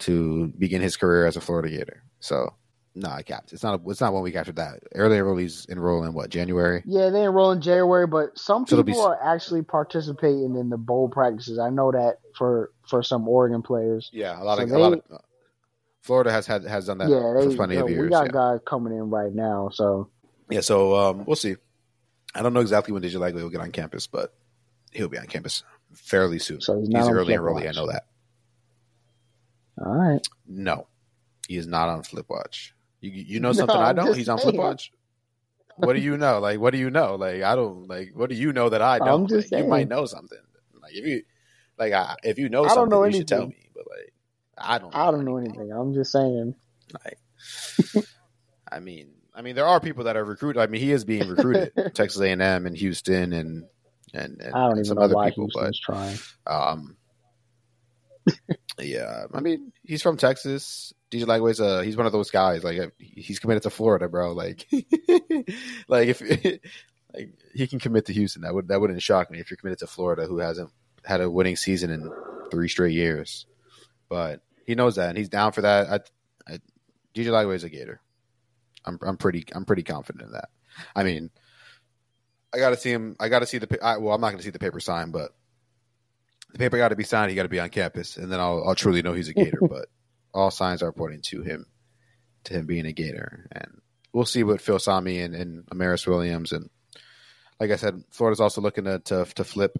to begin his career as a Florida Gator. So, no, I capped. It's not. It's not one week after that. Earlier, he's enrolling in what January. Yeah, they enroll in January, but some So people be- are actually participating in the bowl practices. I know that for for some Oregon players. Yeah, a lot So of they- a lot of Florida has had has done that yeah, they, for plenty of years. we got yeah. guys coming in right now, so Yeah, so um, we'll see. I don't know exactly when Lagway will get on campus, but he'll be on campus fairly soon. So he's he's early enrollee. I know that. all right. No, he is not on Flip Watch. You you know something I I'm don't? He's on Flip. Watch. What do you know? Like, what do you know? Like, I don't like. What do you know that I don't? I'm just Like, you might know something. Like, if you like, I, if you know I don't something, know you should tell me. But like, I don't. I don't know anything. I'm just saying. Like, I mean, I mean, there are people that are recruited. I mean, he is being recruited, Texas A and M and Houston and and, and, I don't even some know other why people. Houston's trying. Um, yeah, I mean, he's from Texas. DJ Lagway's a he's one of those guys. Like he's committed to Florida, bro. Like, like if like he can commit to Houston, that would that wouldn't shock me if you're committed to Florida, who hasn't had a winning season in three straight years. But he knows that, and he's down for that. I, I, DJ Lagway is a Gator. I'm I'm pretty I'm pretty confident in that. I mean, I got to see him. I got to see the. I, well, I'm not going to see the paper signed, but the paper got to be signed. He got to be on campus, and then I'll I'll truly know he's a Gator. but all signs are pointing to him, to him being a Gator, and we'll see what Filsaime and, and Amaris Williams and like I said, Florida's also looking to to, to flip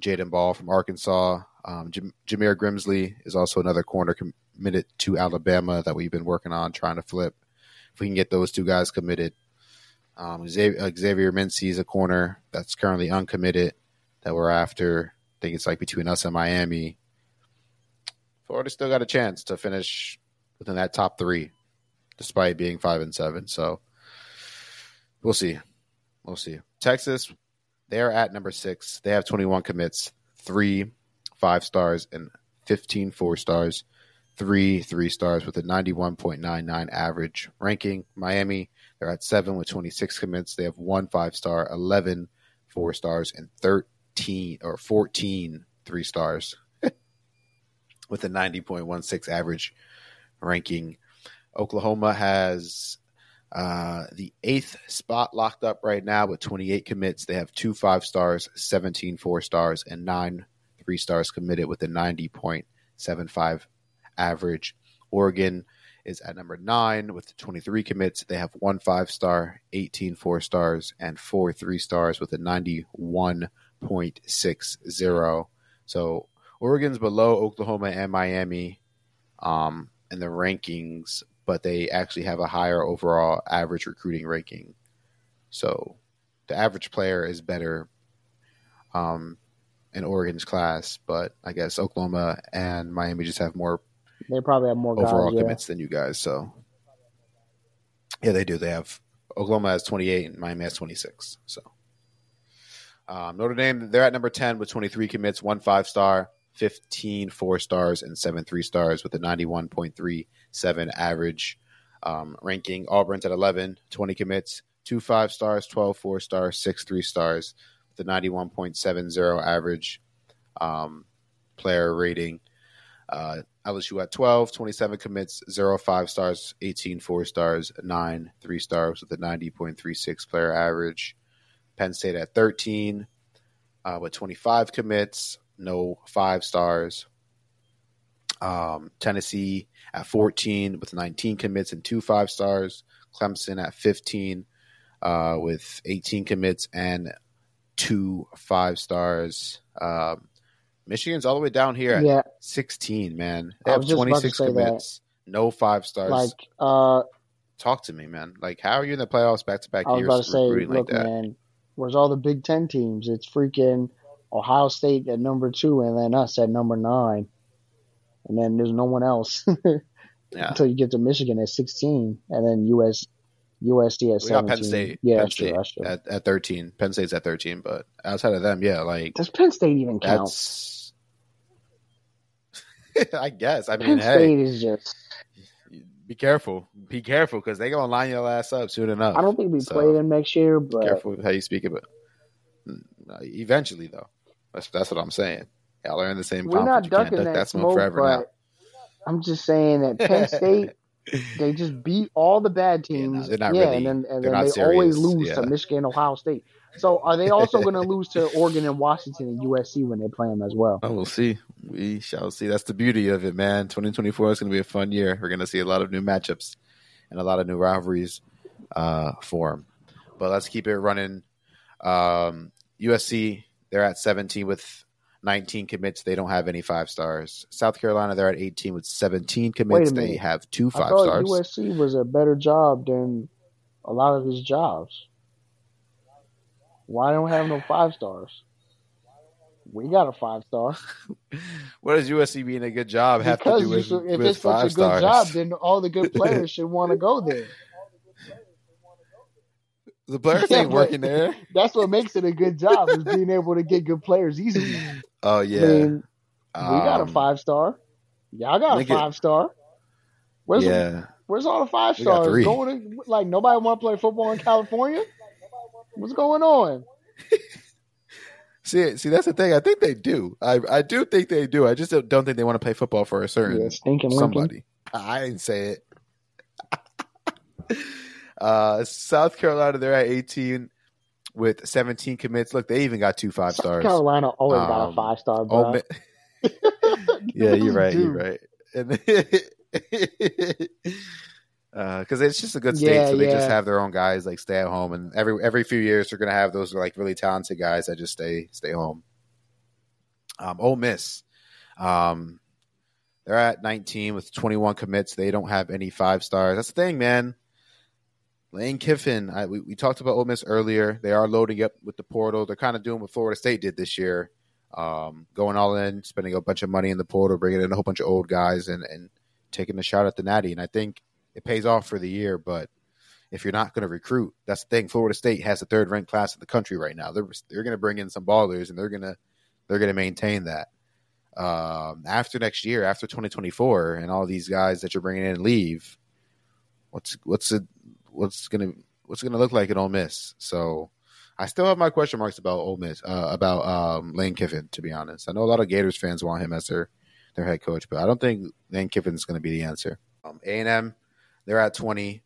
Jadan Baugh from Arkansas. Um, Jam- Jameer Grimsley is also another corner committed to Alabama that we've been working on trying to flip. If we can get those two guys committed, um, Xavier, Xavier Mincy is a corner that's currently uncommitted that we're after. I think it's like between us and Miami. Florida still got a chance to finish within that top three, despite being five and seven. So we'll see. We'll see. Texas, they're at number six. They have 21 commits, three five stars and 15 four stars, three three stars with a 91.99 average ranking. Miami, they're at seven with 26 commits. They have one five star, 11 four stars, and 13 or 14 three stars with a 90.16 average ranking. Oklahoma has uh, the eighth spot locked up right now with 28 commits. They have two five stars, 17 four stars, and nine three stars committed with a 90.75 average. Oregon is at number nine with 23 commits. They have one five star, 18 four stars, and four three stars with a 91.60. So Oregon's below Oklahoma and Miami um, in the rankings, but they actually have a higher overall average recruiting ranking. So the average player is better um, in Oregon's class, but I guess Oklahoma and Miami just have more They probably have more guys. overall yeah. commits than you guys. So yeah, they do. They have Oklahoma has 28 and Miami has 26. So um, Notre Dame, they're at number 10 with 23 commits, one five star, 15 four stars, and seven three stars with a 91.37 average um, ranking. Auburn's at 11, 20 commits, two five stars, 12 four stars, six three stars with a 91.70 average um, player rating. Uh, LSU at 12, 27 commits, 0 5 stars, 18 4 stars, 9 3 stars with a 90.36 player average. Penn State at 13 uh, with 25 commits, no 5 stars. Um, Tennessee at 14 with 19 commits and 2 5 stars. Clemson at 15 uh, with 18 commits and two five stars. Um, Michigan's all the way down here at Yeah, 16, man. They have was just about to 26 say that. commits, no five stars. like uh, Talk to me, man. Like, how are you in the playoffs back to back years? I was about to say, recruiting like look, man, where's all the Big Ten teams? It's freaking Ohio State at number two, and then us at number nine, and then there's no one else Yeah. until you get to Michigan at 16, and then US USD at We got 17. Penn State. Yeah, Penn true. State That's true. at, at 13. Penn State's at 13, but outside of them, yeah, like Does Penn State even count? that's. I guess. I mean, Penn hey, State is just. be careful. Be careful because they're gonna line your ass up soon enough. I don't think we So, play them next year, but Careful how you speak about. Mm, eventually, though, that's that's what I'm saying. Y'all are in the same we're not. Ducking duck that, that smoke. forever now. I'm just saying that Penn State they just beat all the bad Yeah, no, teams. they're not yeah, really- and then and then they always lose yeah. to Michigan, Ohio State. So are they also going to lose to Oregon and Washington and USC when they play them as well? Oh, we'll see. We shall see. That's the beauty of it, man. 2024 is going to be a fun year. We're going to see a lot of new matchups and a lot of new rivalries uh, form. But let's keep it running. Um, USC, they're at 17 with 19 commits. They don't have any five stars. South Carolina, they're at 18 with 17 commits. They have two five I thought stars. USC was a better job than a lot of his jobs. Why don't have no five stars? We got a five star. what does USC being a good job have to Because do with, should, if with it's such a good stars? job, then all the good players should want to go there. the players ain't working there. That's what makes it a good job is being able to get good players easily. Oh I yeah, mean, we got a Um, five star. Y'all got a five star. Where's yeah. where's all the five stars going? To, like nobody want to play football in California. What's going on? See, see, that's the thing. I think they do. I, I do think they do. I just don't, don't think they want to play football for a certain Yeah, stinking Lincoln. somebody. I didn't say it. uh, South Carolina, they're at 18 with 17 commits. Look, they even got two five South stars. Carolina always got Um, a five star, Oh, bro. yeah, you're right. You're right. And because it's just a good state, Yeah, so they just have their own guys like stay at home, and every every few years they're gonna have those like really talented guys that just stay stay home. Um, Ole Miss, um, they're at 19 with 21 commits. They don't have any five stars. That's the thing, man. Lane Kiffin, I, we, we talked about Ole Miss earlier. They are loading up with the portal. They're kind of doing what Florida State did this year, um, going all in, spending a bunch of money in the portal, bringing in a whole bunch of old guys, and, and taking a shot at the Natty. And I think it pays off for the year. But if you're not going to recruit, that's the thing. Florida State has the third ranked class in the country right now. They're they're going to bring in some ballers, and they're gonna they're going to maintain that. Um, after next year, after 2024, and all these guys that you're bringing in leave, what's what's it what's gonna what's it gonna look like in Ole Miss? So I still have my question marks about Ole Miss, uh, about um, Lane Kiffin. To be honest, I know a lot of Gators fans want him as their their head coach, but I don't think Lane Kiffin's going to be the answer. Um, A and M, they're at 20.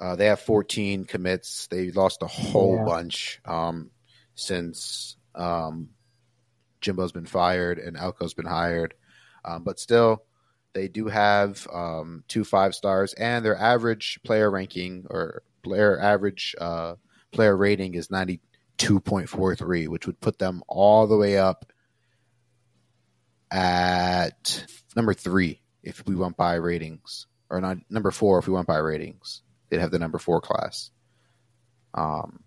Uh, they have 14 commits. They lost a whole Yeah. bunch um, since um, Jimbo's been fired and Elko's been hired, um, but still, they do have um, two five stars, and their average player ranking or player average uh, player rating is 92.43, which would put them all the way up at number three if we went by ratings, or not number four if we went by ratings. They'd have the number four class. Um,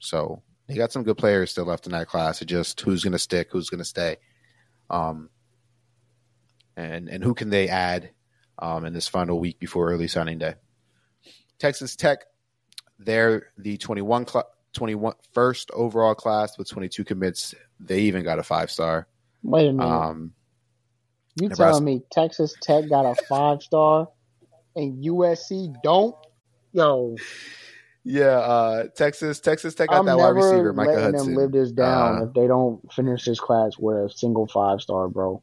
so they got some good players still left in that class. It just who's going to stick, who's going to stay, um, and and who can they add um, in this final week before early signing day. Texas Tech, they're the 21, cl- 21 first overall class with 22 commits. They even got a five star. Wait a minute. Um, you Nebraska- telling me Texas Tech got a five star and USC don't? Yo, yeah, uh, Texas, Texas Tech got I'm that wide receiver, Micah letting Hudson. them live this down Uh, if they don't finish this class with a single five star, bro.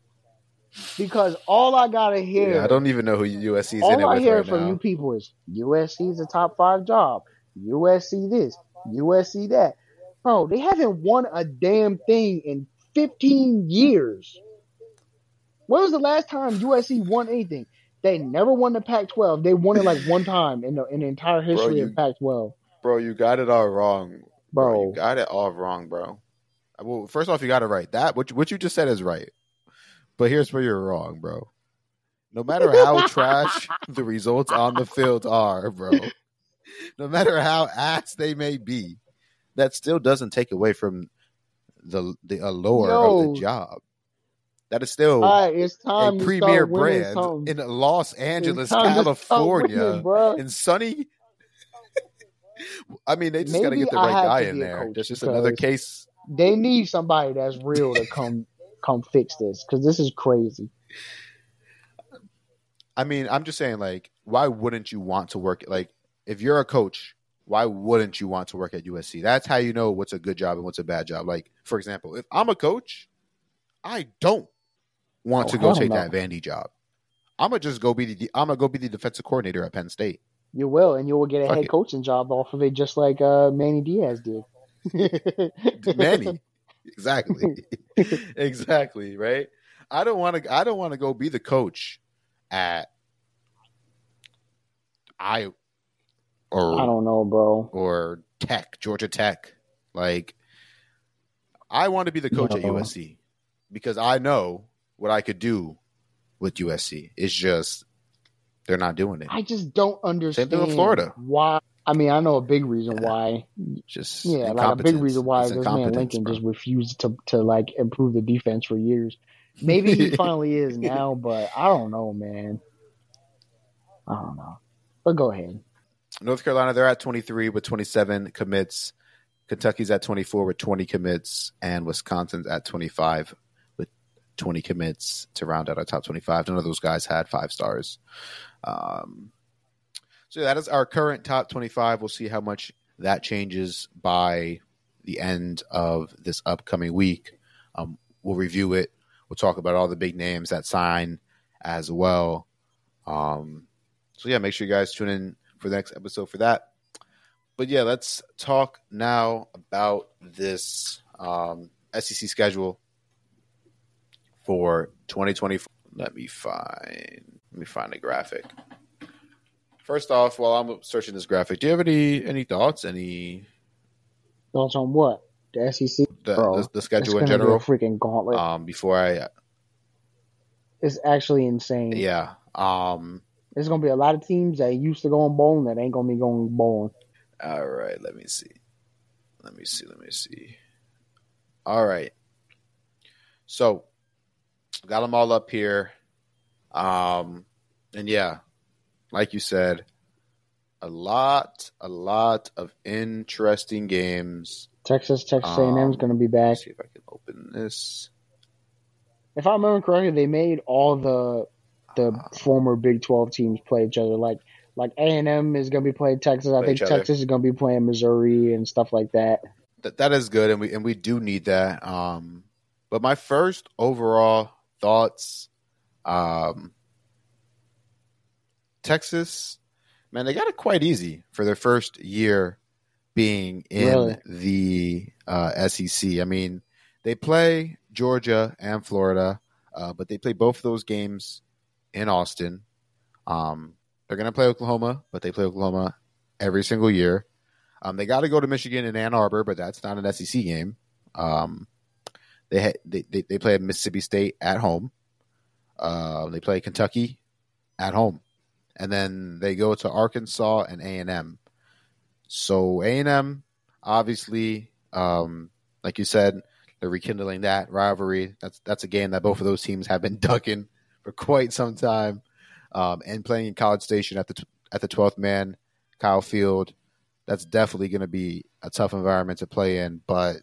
Because all I gotta hear, yeah, I don't even know who USC's in it all I with hear right from now. you people is USC is a top five job. USC this, USC that. Bro, they haven't won a damn thing in 15 years. When was the last time USC won anything? They never won the Pac-12. They won it like one time in the in the entire history you- of Pac-12. Bro, you got it all wrong. Bro, you got it all wrong, bro. Well, first off, you got it right. That what what you just said is right. But here's where you're wrong, bro. No matter how trash the results on the field are, bro. No matter how ass they may be, that still doesn't take away from the the allure Yo. of the job. That is still right, it's a time to premier brand something. in Los Angeles, time to start California, winning, in sunny. I mean, they just got to get the right guy in there. That's just another case. They need somebody that's real to come come fix this because this is crazy. I mean, I'm just saying, like, why wouldn't you want to work? Like, if you're a coach, why wouldn't you want to work at USC? That's how you know what's a good job and what's a bad job. Like, for example, if I'm a coach, I don't want Oh, to go take that Vandy job. I'm gonna just go be the I'm gonna go be the defensive coordinator at Penn State. You will, and you will get a Fuck head it. coaching job off of it, just like uh, Manny Diaz did. Manny. Exactly. exactly, right? I don't want to I don't want to go be the coach at I or I don't know, bro. or Tech, Georgia Tech. Like I want to be the coach at USC because I know what I could do with USC. It's just they're not doing it. I just don't understand. thing with Florida. Why? I mean, I know a big reason Yeah. why. Just Yeah, like a big reason why this man Lincoln bro. just refused to to like improve the defense for years. Maybe he finally is now, but I don't know, man. I don't know. But go ahead. North Carolina, they're at 23 with 27 commits. Kentucky's at 24 with 20 commits, and Wisconsin's at 25 with 20 commits to round out our top 25. None of those guys had five stars. Um, so that is our current top 25. We'll see how much that changes by the end of this upcoming week. Um, we'll review it. We'll talk about all the big names that sign as well. Um, so yeah, make sure you guys tune in for the next episode for that. But yeah, let's talk now about this um, SEC schedule for 2024. Let me find. Let me find a graphic. First off, while I'm searching this graphic, do you have any any thoughts? Any Thoughts on what? The SEC? the, Bro, the, the schedule in gonna be a general? freaking gauntlet. Um, before I it's actually insane. yeah um. There's gonna be a lot of teams that used to go on bowling that ain't gonna be going bowling. All right, let me see. Let me see. Let me see. All right. So, got them all up here. Um, and yeah, like you said, a lot, a lot of interesting games. Texas, Texas Um, A&M is gonna be back. Let's see if I can open this. If I remember correctly, they made all the the former Big Twelve teams play each other. Like like A and M is gonna be playing Texas. I think each other. Texas is gonna be playing Missouri and stuff like that. that that is good, and we and we do need that. Um, but my first overall thoughts, um, Texas, man, they got it quite easy for their first year being in Really? the uh, SEC. I mean, they play Georgia and Florida, uh, but they play both of those games in Austin. Um, they're going to play Oklahoma, but they play Oklahoma every single year. Um, they got to go to Michigan and Ann Arbor, but that's not an SEC game. Um, they, ha- they they they play Mississippi State at home. Uh, they play Kentucky at home, and then they go to Arkansas and A and M. So A and M, obviously, um, like you said, they're rekindling that rivalry. That's that's a game that both of those teams have been ducking for quite some time, um, and playing in College Station at the at the twelfth man, Kyle Field that's definitely going to be a tough environment to play in. But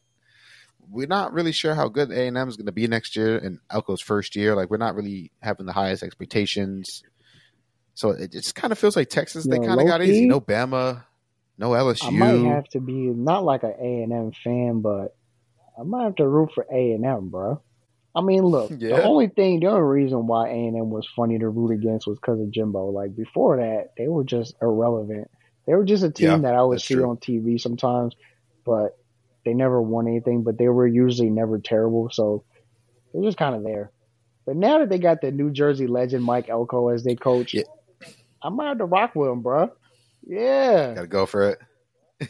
we're not really sure how good A and M is going to be next year in Elko's first year. Like we're not really having the highest expectations. So it just kind of feels like Texas. They Yeah, kind of got easy. No Bama, no LSU. I might have to be not like an A and M fan, but I might have to root for A and M, bro. I mean, look, Yeah. the only thing, the only reason why A and M was funny to root against was because of Jimbo. Like before that, they were just irrelevant. They were just a team Yeah, that I would see true. on TV sometimes, but they never won anything. But they were usually never terrible, so they're just kind of there. But now that they got the New Jersey legend Mike Elko as their coach, Yeah. I might have to rock with him, bro. Yeah, Got to go for it.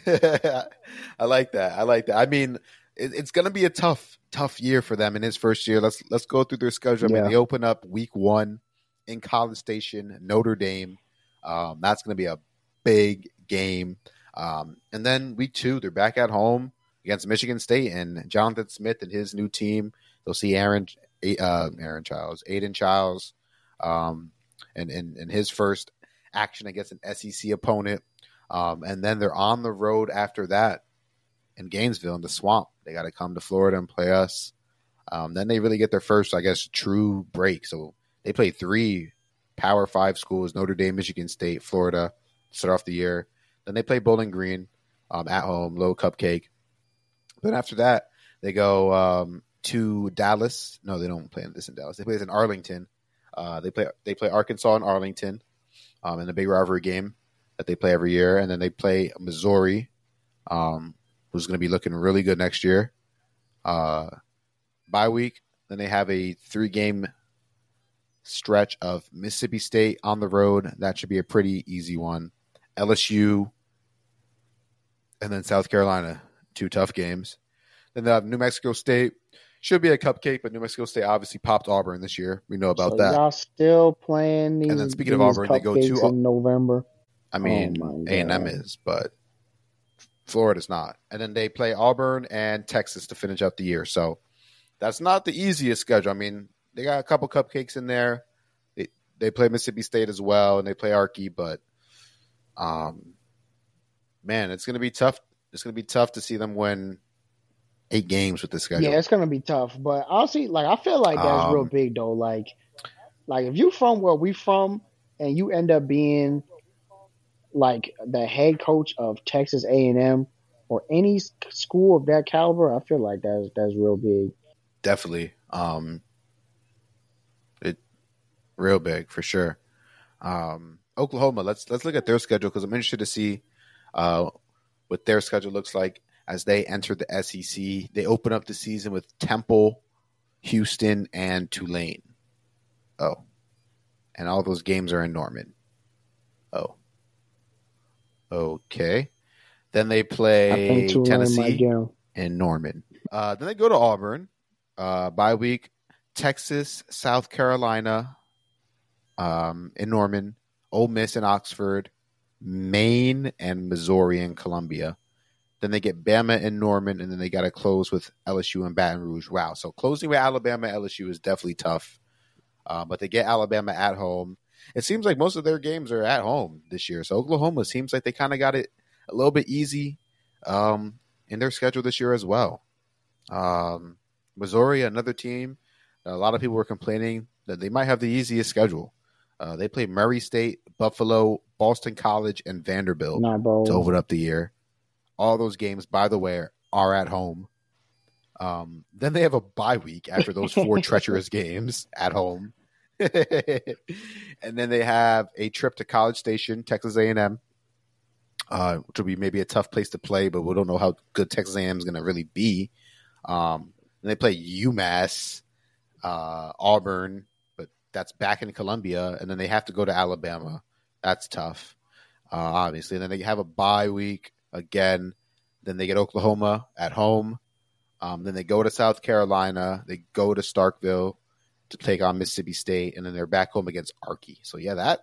I like that. I like that. I mean, it, it's going to be a tough, tough year for them in his first year. Let's let's go through their schedule. I mean, they open up week one in College Station, Notre Dame. Um, that's going to be a big game. Um, and then week two, they're back at home against Michigan State and Jonathan Smith and his new team. They'll see Aaron, uh, Aaron Childs, Aidan Chiles, um, and, and and his first action against an SEC opponent. Um, and then they're on the road after that in Gainesville in the swamp. They got to come to Florida and play us. Um, then they really get their first, I guess, true break. So they play three Power Five schools: Notre Dame, Michigan State, Florida. Start off the year. Then they play Bowling Green um, at home, low cupcake. Then after that, they go um, to Dallas. No, they don't play this in Dallas. They play this in Arlington. Uh, they play they play Arkansas and Arlington um, in the big rivalry game that they play every year, and then they play Missouri, um, who's going to be looking really good next year. Uh, bye week, then they have a three game stretch of Mississippi State on the road. That should be a pretty easy one. LSU, and then South Carolina, two tough games. Then they have New Mexico State. Should be a cupcake, but New Mexico State obviously popped Auburn this year. We know about so that. Y'all still playing these, And then speaking of Auburn, they go to- November. I mean, Oh A and M is, but Florida's not. And then they play Auburn and Texas to finish out the year. So that's not the easiest schedule. I mean, they got a couple cupcakes in there. They they play Mississippi State as well, and they play Arky. But um, man, it's gonna be tough. It's gonna be tough to see them win eight games with this schedule. Yeah, it's gonna be tough. But honestly, like I feel like that's real Um, big though. Like, like if you from where we from and you end up being like the head coach of Texas A and M or any school of that caliber, I feel like that's that's real big. definitely um it real big for sure um oklahoma let's let's look at their schedule because i'm interested to see uh what their schedule looks like as they enter the sec they open up the season with temple houston and tulane oh and all those games are in norman oh okay then they play tennessee might get 'em. and Norman. Uh, then they go to Auburn. Uh, bye week, Texas, South Carolina, um, in Norman, Ole Miss in Oxford, Maine, and Missouri and Columbia. Then they get Bama and Norman, and then they got to close with LSU and Baton Rouge. Wow. So closing with Alabama, LSU is definitely tough. Uh, but they get Alabama at home. It seems like most of their games are at home this year. So Oklahoma seems like they kind of got it a little bit easy um, in their schedule this year as well. Um, Missouri, another team. A lot of people were complaining that they might have the easiest schedule. Uh, they play Murray State, Buffalo, Boston College, and Vanderbilt to open up the year. All those games, by the way, are at home. Um, then they have a bye week after those four treacherous games at home, and then they have a trip to College Station, Texas A and M, uh, which will be maybe a tough place to play, but we don't know how good Texas A and M is going to really be. Um, and they play UMass, uh, Auburn, but that's back in Columbia, and then they have to go to Alabama. That's tough, uh, obviously. And then they have a bye week again. Then they get Oklahoma at home. Um, then they go to South Carolina. They go to Starkville to take on Mississippi State, and then they're back home against Arky. So yeah, that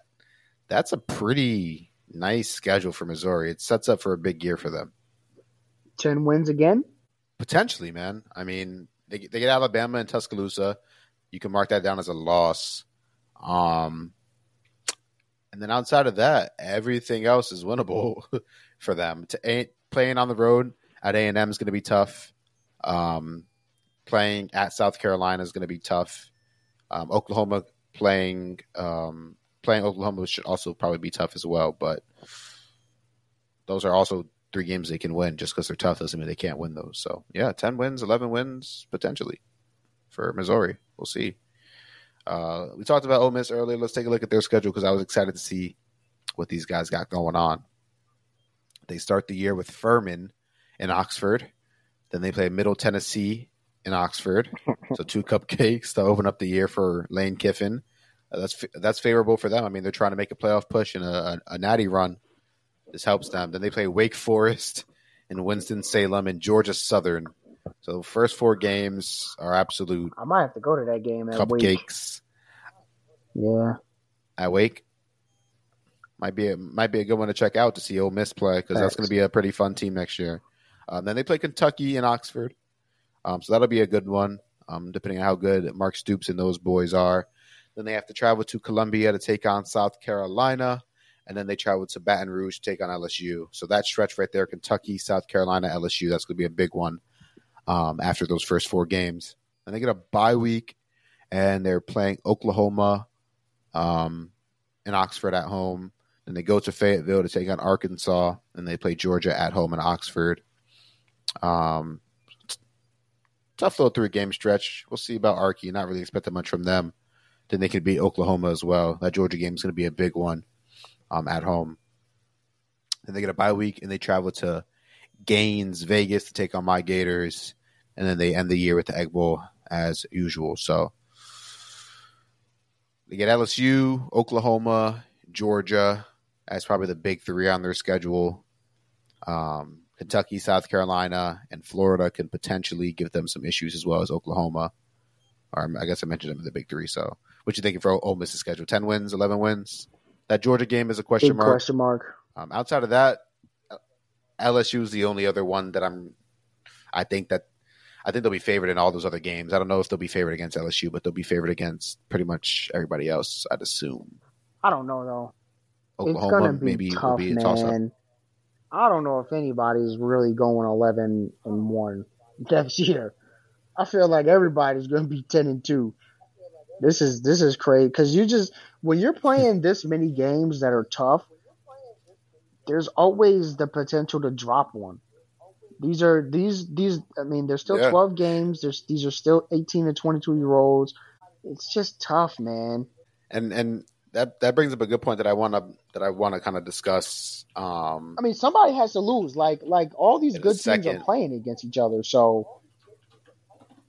that's a pretty nice schedule for Missouri. It sets up for a big year for them. Ten wins again. Potentially, man. I mean, they they get Alabama and Tuscaloosa. You can mark that down as a loss. Um, and then outside of that, everything else is winnable for them. To a, playing on the road at A and M is going to be tough. Um, playing at South Carolina is going to be tough. Um, Oklahoma playing um, playing Oklahoma should also probably be tough as well. But those are also three games they can win. Just because they're tough doesn't mean they can't win those. So yeah, ten wins, eleven wins potentially for Missouri. We'll see. Uh, we talked about Ole Miss earlier. Let's take a look at their schedule because I was excited to see what these guys got going on. They start the year with Furman in Oxford. Then they play Middle Tennessee in Oxford. so two cupcakes to open up the year for Lane Kiffin. Uh, that's that's favorable for them. I mean, they're trying to make a playoff push and a, a, a natty run. This helps them. Then they play Wake Forest and Winston Salem and Georgia Southern So first four games are absolute I might have to go to that game at Wake. cupcakes Yeah. at Wake. Might be a, might be a good one to check out to see Ole Miss play because that's going to be a pretty fun team next year. Um, then they play Kentucky and Oxford, um, so that'll be a good one. Um, depending on how good Mark Stoops and those boys are. Then they have to travel to Columbia to take on South Carolina, and then they travel to Baton Rouge to take on LSU. So that stretch right there, Kentucky, South Carolina, LSU, that's going to be a big one um, after those first four games. And they get a bye week, and they're playing Oklahoma um, and Oxford at home. Then they go to Fayetteville to take on Arkansas, and they play Georgia at home in Oxford. Um, tough little three game stretch. We'll see about Arky. Not really expecting much from them. Then they could beat Oklahoma as well. That Georgia game is going to be a big one um, at home. Then they get a bye week and they travel to Gaines, Vegas to take on my Gators, and then they end the year with the Egg Bowl as usual. So they get LSU, Oklahoma, Georgia as probably the big three on their schedule. Um, Kentucky, South Carolina, and Florida can potentially give them some issues as well as Oklahoma. Or I guess I mentioned them in the big three. So, what you thinking for Ole Miss's schedule? Ten wins, eleven wins. That Georgia game is a question Big mark. question mark. Um, outside of that, LSU is the only other one that I'm. I think that I think they'll be favored in all those other games. I don't know if they'll be favored against LSU, but they'll be favored against pretty much everybody else. I'd assume I don't know though. It's Oklahoma maybe tough, will be a toss up. man. I don't know if anybody's really going eleven and one next year. I feel like everybody's gonna be ten and two. This is this is crazy because you just when you're playing this many games that are tough, there's always the potential to drop one. These are these these. I mean, there's still Yeah. twelve games. There's these are still eighteen to twenty two year olds. It's just tough, man. and and that that brings up a good point that I want to that I want to kind of discuss. Um, I mean, somebody has to lose. Like like all these good teams second. are playing against each other. So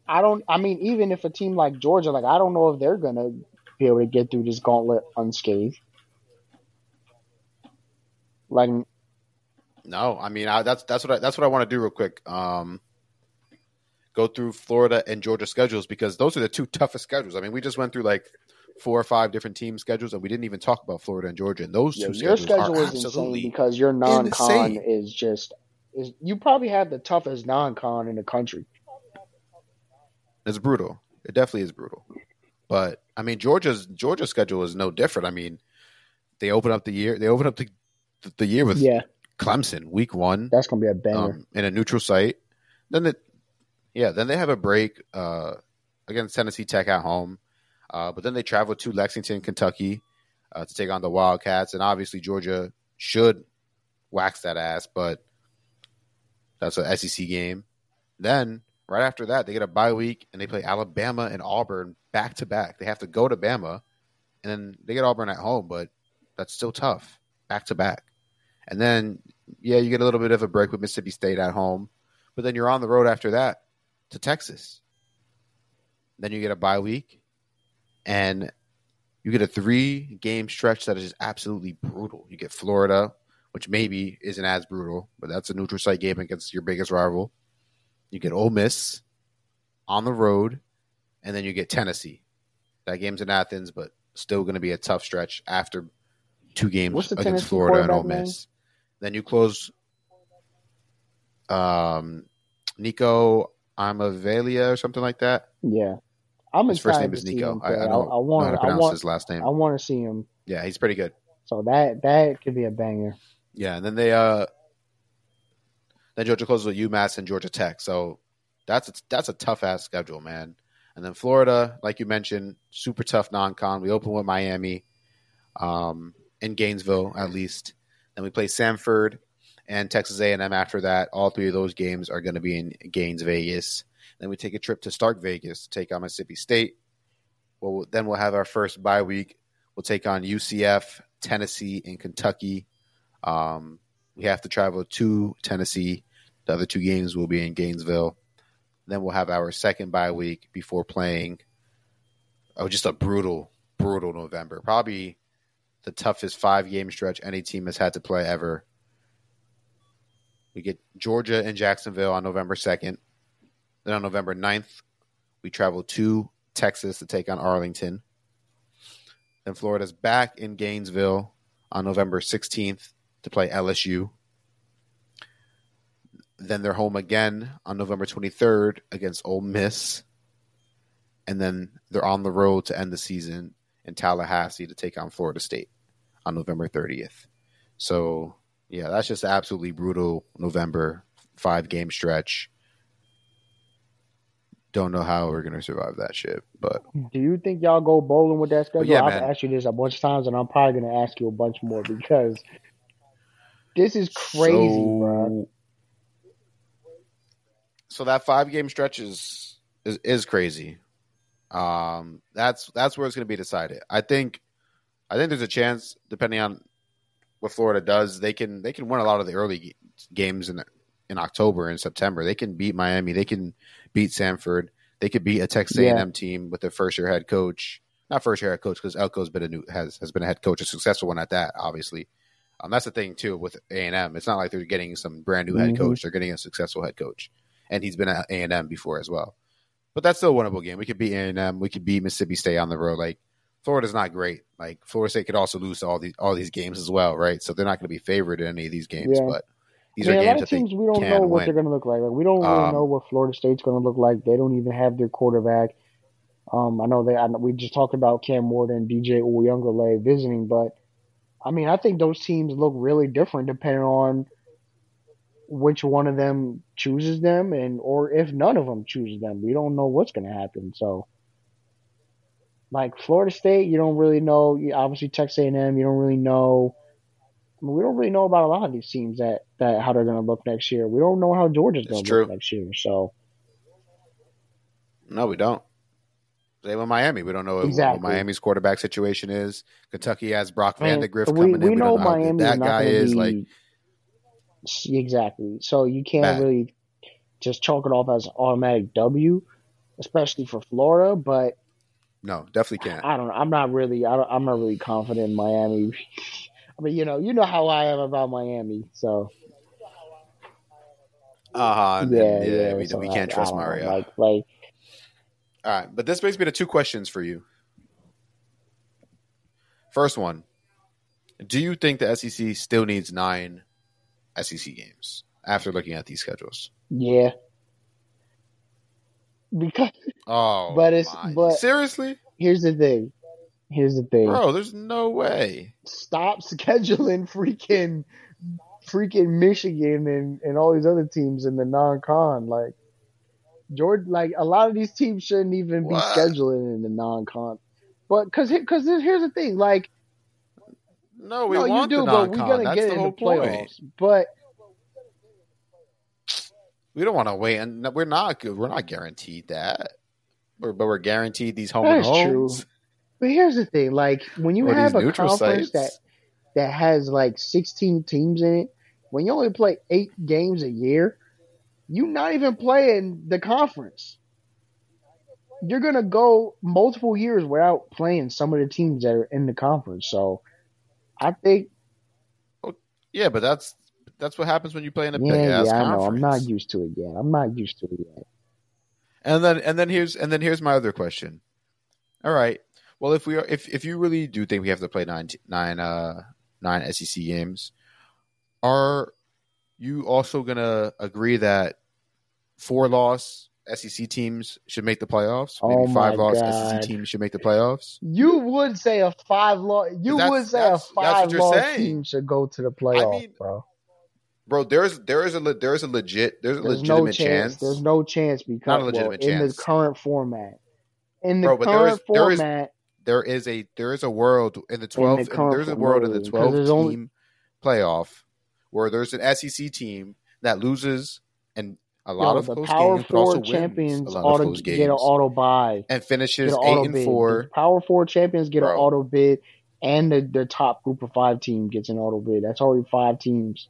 I don't. I mean, even if a team like Georgia, like I don't know if they're gonna be able to get through this gauntlet unscathed. Like no, I mean I, that's that's what I, that's what I want to do real quick. Um, go through Florida and Georgia schedules because those are the two toughest schedules. I mean, we just went through like four or five different team schedules, and we didn't even talk about Florida and Georgia. And those yeah, two your schedules schedule are is insane absolutely because your non-con insane. is just is. You probably have the toughest non-con in the country. It's brutal. It definitely is brutal. But I mean, Georgia's Georgia's schedule is no different. I mean, they open up the year. They open up the the year with Yeah, Clemson week one that's gonna be a banger. um, in a neutral site. Then it, yeah, then they have a break uh, against Tennessee Tech at home. Uh, but then they travel to Lexington, Kentucky, uh, to take on the Wildcats, and obviously Georgia should wax that ass, but that's an SEC game. Then right after that, they get a bye week and they play Alabama and Auburn back to back. They have to go to Bama, and then they get Auburn at home, but that's still tough, back to back. And then yeah, you get a little bit of a break with Mississippi State at home, but then you're on the road after that to Texas. Then you get a bye week, and you get a three game stretch that is just absolutely brutal. You get Florida, which maybe isn't as brutal, but that's a neutral site game against your biggest rival. You get Ole Miss on the road, and then you get Tennessee. That game's in Athens, but still going to be a tough stretch after two games against Tennessee Florida and Ole quarterback name? Miss. Then you close um, Nico Amavalia or something like that. Yeah, I'm His first name is Nico. I. I don't I know want. how to pronounce want. his last name. I want to see him. Yeah, he's pretty good. So that that could be a banger. Yeah, and then they uh then Georgia closes with UMass and Georgia Tech. So that's a, that's a tough ass schedule, man. And then Florida, like you mentioned, super tough non-con. We open with Miami, um, in Gainesville at least. Then we play Samford and Texas A&M after that. All three of those games are going to be in Gaines, Vegas. Then we take a trip to Stark Vegas to take on Mississippi State. Well, then we'll have our first bye week. We'll take on UCF, Tennessee, and Kentucky. Um, we have to travel to Tennessee. The other two games will be in Gainesville. Then we'll have our second bye week before playing. Oh, just a brutal, brutal November. Probably the toughest five game stretch any team has had to play ever. We get Georgia and Jacksonville on November 2nd. Then on November 9th, we travel to Texas to take on Arlington. Then Florida's back in Gainesville on November 16th to play LSU. Then they're home again on November 23rd against Ole Miss. And then they're on the road to end the season in Tallahassee to take on Florida State on November 30th. So, yeah, that's just absolutely brutal November five game stretch. Don't know how we're gonna survive that shit, but Do you think y'all go bowling with that schedule? yeah, I've man. asked you this a bunch of times, and I'm probably gonna ask you a bunch more because this is crazy, so, bro. So that five game stretch is, is is crazy. Um, that's that's where it's going to be decided. I think, I think there's a chance, depending on what Florida does, they can they can win a lot of the early games in in October and September. They can beat Miami. They can beat Samford. They could beat a Texas A&M team with their first year head coach. Not first year head coach because Elko's been a new has has been a head coach, a successful one at that. Obviously, um, that's the thing too with A and M. It's not like they're getting some brand new head Mhm. coach. They're getting a successful head coach, and he's been at A and M before as well. But that's still a winnable game. We could beat A and M. We could beat Mississippi State on the road. Like Florida's not great. Like Florida State could also lose to all these all these games as well, right? So they're not going to be favored in any of these games. Yeah. But these mean, are a lot of teams we don't know what win. they're going to look like. Like we don't really Um, know what Florida State's going to look like. They don't even have their quarterback. Um, I know they. I know, we just talked about Cam Morton, DJ Uiagalelei visiting, but I mean, I think those teams look really different depending on which one of them chooses them, and or if none of them chooses them. We don't know what's going to happen. So, like Florida State, you don't really know. You- Obviously, Texas A&M, you don't really know. Mean, we don't really know about a lot of these teams that, that how they're going to look next year. We don't know how Georgia's going to look next year. So No, we don't. Same with Miami. We don't know what- Exactly. what Miami's quarterback situation is. Kentucky has Brock and Vandagriff we, coming in. we We know know Miami that guy is. be Like, exactly. So you can't Bad. really just chalk it off as an automatic W, especially for Florida. But no, definitely can't. I don't know. I'm not really. I don't, I'm not really confident in Miami. Mean, you know, you know how I am about Miami. So Uh huh. yeah, Yeah, yeah. we, so we can't I trust don't know. Mario. Like, like All right, but this brings me to two questions for you. First one: Do you think the SEC still needs nine SEC games after looking at these schedules? yeah. Because Oh, But it's- my- but- seriously, here's the thing. Here's the thing. bro. There's no way. stop scheduling freaking freaking Michigan and, and all these other teams in the non-con. Like George, like a lot of these teams shouldn't even be scheduling in the non-con. But because because here's the thing, like No, we no, want do, the but we're non-con. gonna That's get the in whole the playoffs. point. But We don't want to wait, and we're not good. We're not guaranteed that. We're, but we're guaranteed these home and That's true. But here's the thing, like when you Or have a conference that sites. that has like 16 teams in it, when you only play eight games a year, you're not even playing the conference. You're gonna go multiple years without playing some of the teams that are in the conference. So, I think, Yeah, but that's that's what happens when you play in a yeah, big ass yeah, I know. conference. I'm not used to it yet. I'm not used to it yet. And then and then here's and then here's my other question. All right. Well, if we are if if you really do think we have to play nine nine uh nine SEC games, are you also gonna agree that four loss SEC teams should make the playoffs? Maybe Oh five loss God. SEC teams should make the playoffs. You would say a five loss. You would say a that's- that's what five loss team should go to the playoffs, mean, bro. Bro, there's there is a there is a legit there's a There's no chance. chance. There's no chance because Not a legitimate well, in the current format. In the Bro, current is- there is- format, there is a there is a world in the twelve. In the there's a world in the twelve team only- playoff where there's an SEC team that loses and a lot yo, of the close Power games, but also Four champions auto get an auto buy. and finishes an eight and bid. four. The Power Four champions get Bro. an auto bid, and the, the top group of five team gets an auto bid. That's already five teams.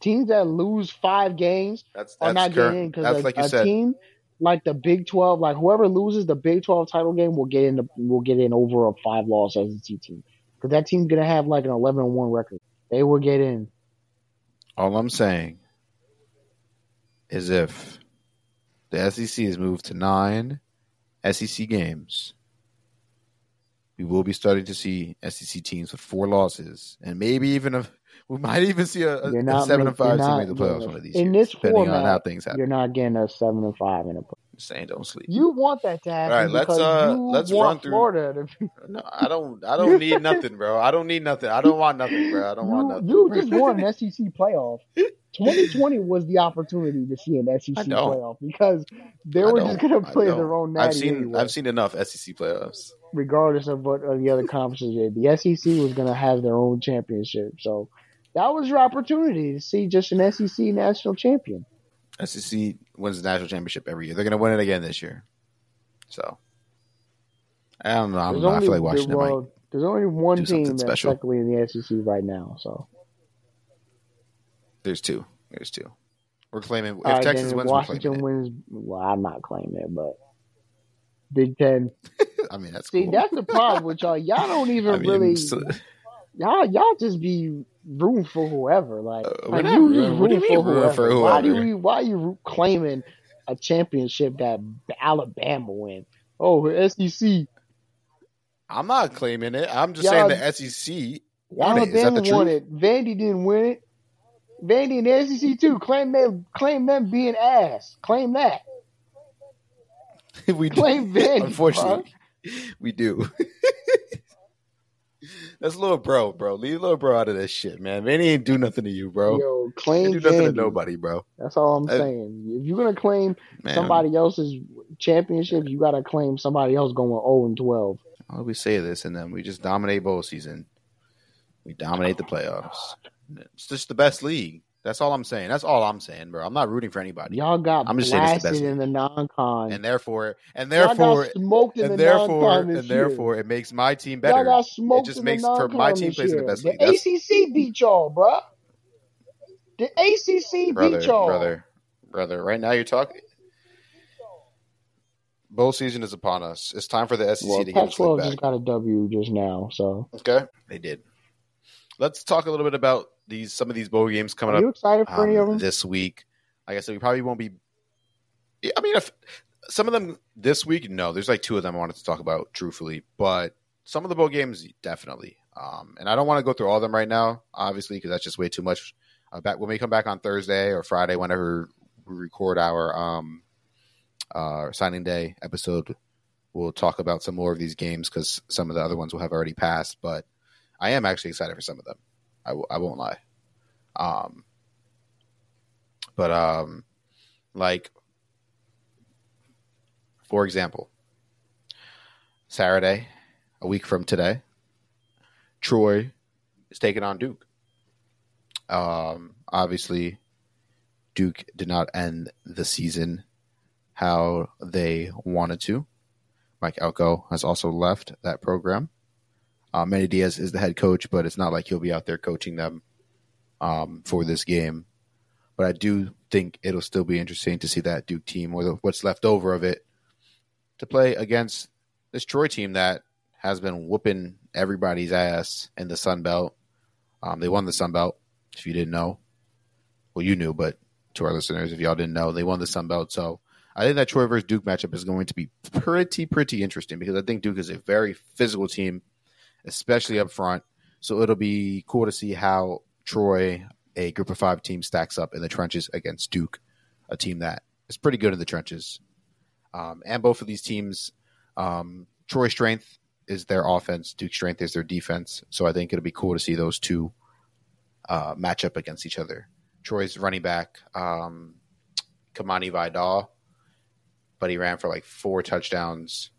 Teams that lose five games That's are not current. getting in because That's a, like you a said. team like the Big Twelve, like whoever loses the Big Twelve title game will get in the, will get in over a five loss SEC team because that team's gonna have like an eleven and one record. They will get in. All I'm saying is if the SEC has moved to nine SEC games. We will be starting to see SEC teams with four losses, and maybe even a we might even see a, a, a seven and five team make the playoffs one of these in years, this depending format, on how things happen. You're not getting a seven and five in a. Saying don't sleep. You want that to happen. All right, let's, uh, let's run through- Florida to No, I don't. I don't need nothing, bro. I don't need nothing. I don't want nothing, bro. I don't want nothing. you just won an SEC playoff. 2020 was the opportunity to see an SEC playoff because they were just going to play their own I've seen. anyway, I've seen enough SEC playoffs. regardless of what the other conferences did. The SEC was going to have their own championship, so that was your opportunity to see just an SEC national champion. SEC wins the national championship every year. They're going to win it again this year. So I don't know. I'm, There's I feel like there- Washington might. well, there's only one team that's special. technically in the SEC right now, so There's two. There's two. We're claiming if right, Texas wins, Washington wins. Well, I'm not claiming it, but Big Ten. I mean, that's See, cool. that's the problem with y'all. Y'all don't even I mean, really. so- y'all y'all just be rooting for whoever. Like, Uh, like you rooting- just what do you rooting mean for whoever. for Why do whoever? we? Why are you claiming a championship that Alabama win? Oh, SEC. I'm not claiming it. I'm just Y'all- saying the SEC won it. Is that Alabama the won truth? it. Vandy didn't win it. Vandy and the SEC too. Claim them. Claim them being ass. Claim that. we do. Claim Vandy. Unfortunately, we do. That's little bro, bro. Leave little bro out of this shit, man. Man, he ain't do nothing to you, bro. Yo, claim ain't do nothing to nobody, bro. That's all I'm Uh, saying. If you're gonna claim Man, somebody else's championship, you gotta claim somebody else going 0 and 12. Why do we say this and then we just dominate bowl season? We dominate the playoffs. It's just the best league. That's all I'm saying. That's all I'm saying, bro. I'm not rooting for anybody, Y'all got I'm just saying it's the best in the non-con. and therefore, and Y'all therefore, smoked in and the therefore, and year. therefore, it makes my team Y'all better. got smoked just in makes for my team plays in the best The league. ACC beat y'all, bro. The ACC brother, beat y'all. brother, brother. Right now, you're talking. Bowl season is upon us. It's time for the SEC Well, to get its league Pac-12 back. just got a W just now, so Okay, they did. Let's talk a little bit about these some of these bowl games coming are up you excited for any of um, them? this week. Like I said, we probably won't be. I mean, if some of them this week, no, there's like two of them I wanted to talk about, truthfully, but some of the bowl games, definitely. Um, and I don't want to go through all of them right now, obviously, because that's just way too much. Uh, back when we come back on Thursday or Friday, whenever we record our um, uh, signing day episode, we'll talk about some more of these games because some of the other ones will have already passed. But I am actually excited for some of them. I w- I won't lie. Um, but um, like for example, Saturday, a week from today, Troy is taking on Duke. Um, obviously, Duke did not end the season how they wanted to. Mike Elko has also left that program. Uh, Manny Diaz is the head coach, but it's not like he'll be out there coaching them um, for this game. But I do think it'll still be interesting to see that Duke team or the, what's left over of it to play against this Troy team that has been whooping everybody's ass in the Sun Belt. Um, they won the Sun Belt, if you didn't know. Well, you knew, but to our listeners, if y'all didn't know, they won the Sun Belt. So I think that Troy versus Duke matchup is going to be pretty, pretty interesting because I think Duke is a very physical team, especially up front. So it'll be cool to see how Troy, a group of five team, stacks up in the trenches against Duke, a team that is pretty good in the trenches. Um, and both of these teams, um, Troy's strength is their offense, Duke's strength is their defense. So I think it'll be cool to see those two uh, match up against each other. Troy's running back, um, Kimani Vidal, but he ran for like four touchdowns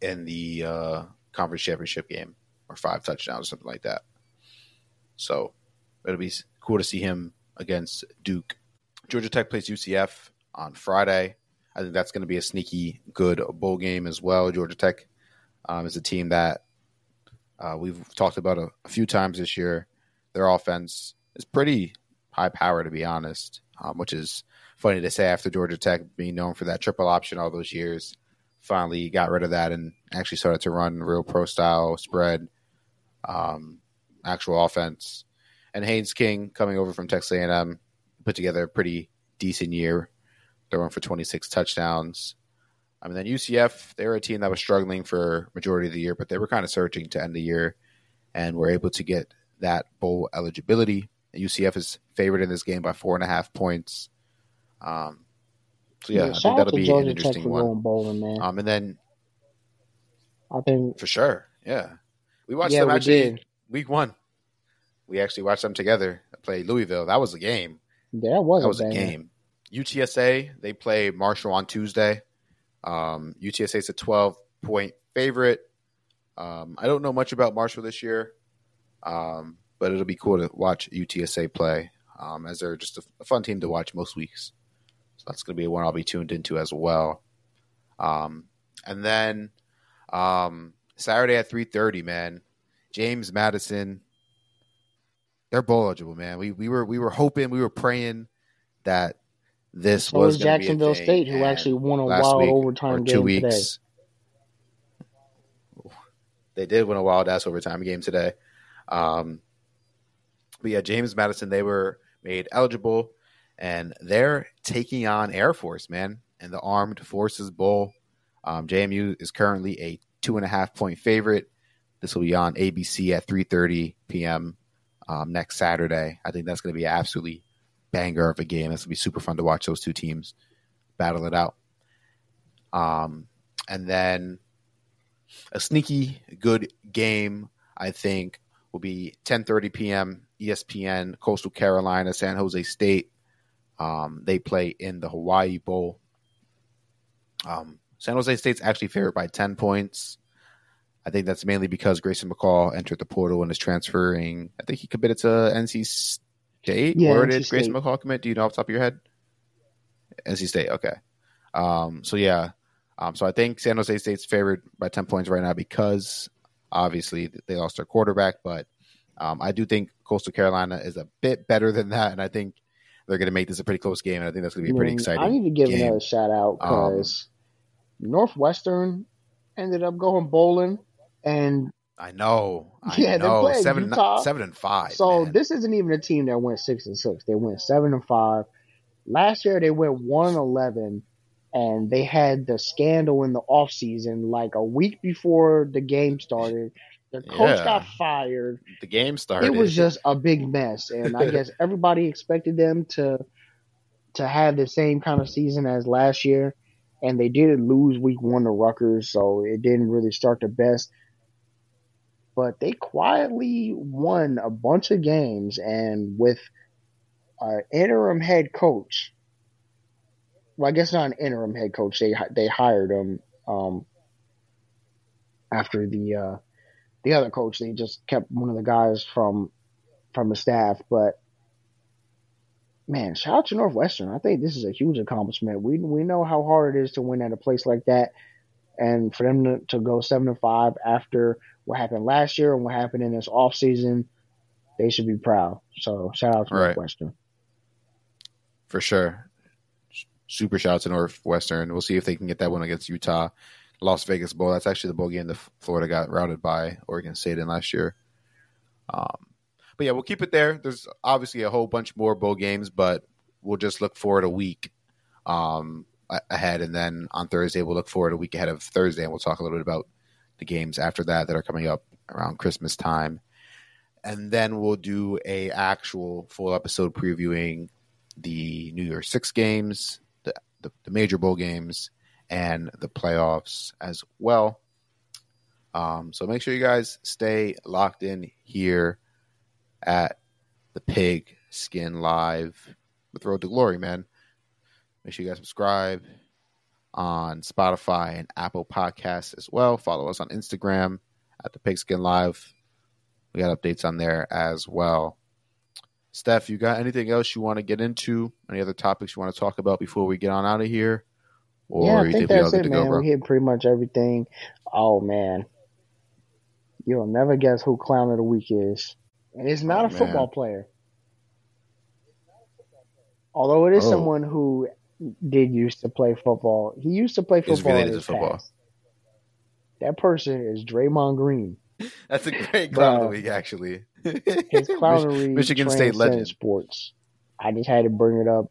in the uh, conference championship game, or five touchdowns, or something like that. So it'll be cool to see him against Duke. Georgia Tech plays UCF on Friday. I think that's going to be a sneaky good bowl game as well. Georgia Tech um, is a team that uh, we've talked about a, a, few times this year. Their offense is pretty high power, to be honest, um, which is funny to say after Georgia Tech being known for that triple option all those years. Finally got rid of that and actually started to run real pro style spread, um, actual offense. And Haynes King coming over from Texas A&M put together a pretty decent year throwing for 26 touchdowns. I mean, then UCF, they were a team that was struggling for majority of the year, but they were kind of surging to end the year and were able to get that bowl eligibility. UCF is favored in this game by four and a half points. Um, so yeah, Yeah, I think that'll be Georgia an interesting one. bowling, man. Um, and then I think for sure, yeah, we watched yeah, them actually did. week one. We actually watched them together play Louisville. That was a game. Yeah, that was, That was a, a game. UTSA they play Marshall on Tuesday. Um, UTSA is a 12 point favorite. Um, I don't know much about Marshall this year, um, but it'll be cool to watch UTSA play um, as they're just a, a fun team to watch most weeks. So that's going to be one I'll be tuned into as well. Um, and then um, Saturday at 3:30, man, James Madison. They're bowl eligible, man. We we were we were hoping, we were praying that this So was is gonna be a Jacksonville State, who actually won a wild overtime game two today. weeks. They did win a wild ass overtime game today. Um, but yeah, James Madison, they were made eligible, and they're taking on Air Force, man, and the Armed Forces Bowl. Um, JMU is currently a two and a half point favorite. This will be on ABC at three thirty p.m. Um, next Saturday. I think that's going to be absolutely banger of a game. That's going to be super fun to watch those two teams battle it out. Um, and then a sneaky good game, I think, will be 10:30 p.m. ESPN, Coastal Carolina, San Jose State. Um, they play in the Hawaii Bowl. Um, San Jose State's actually favored by 10 points. I think that's mainly because Grayson McCall entered the portal and is transferring. I think he committed to NC State. Yeah, Where NC did Grayson McCall commit? Do you know off the top of your head? NC State. Okay. Um, so yeah. Um, so I think San Jose State's favored by 10 points right now because obviously they lost their quarterback, but um, I do think Coastal Carolina is a bit better than that, and I think they're going to make this a pretty close game, and I think that's going to be a pretty exciting. I need to give game. another shout out Um, because Northwestern ended up going bowling, and I know. I Yeah, they know. played Seven, Utah. seven and five. so man. this isn't even a team that went six and six. They went seven and five. Last year they went one and eleven, and they had the scandal in the off season, like a week before the game started. The coach Yeah. got fired. the game started. It was just a big mess, and I guess everybody expected them to to have the same kind of season as last year, and they did lose week one to Rutgers, so it didn't really start the best. But they quietly won a bunch of games, and with an interim head coach, well, I guess not an interim head coach. They they hired him um, after the uh, the other coach. They just kept one of the guys from from the staff. But man, shout out to Northwestern. I think this is a huge accomplishment. We we know how hard it is to win at a place like that, and for them to, to go seven to five after what happened last year and what happened in this off season, they should be proud. So shout out to Right. Northwestern. for sure. Super shout out to Northwestern. We'll see if they can get that one against Utah. Las Vegas Bowl. That's actually the bowl game that Florida got routed by Oregon State in last year. Um, but yeah, we'll keep it there. There's obviously a whole bunch more bowl games, but we'll just look forward a week um, ahead, and then on Thursday we'll look forward a week ahead of Thursday, and we'll talk a little bit about the games after that that are coming up around Christmas time, and then we'll do a actual full episode previewing the New Year's Six games, the, the, the major bowl games, and the playoffs as well. Um, so make sure you guys stay locked in here at the Pig Skin Live with Road to Glory, man. Make sure you guys subscribe on Spotify and Apple Podcasts as well. Follow us on Instagram at the Pigskin Live. We got updates on there as well. Steph, you got anything else you want to get into? Any other topics you want to talk about before we get on out of here? Or yeah, I you think that's it, man. go, we hit pretty much everything. Oh man, you'll never guess who clown of the week is, and it's not Oh, a football player. Although it is Oh. someone who did used to play football. He used to play football. in related to football. past. That person is Draymond Green. That's a great clown of the week, actually. His clownery Michigan State legend. sports. I just had to bring it up.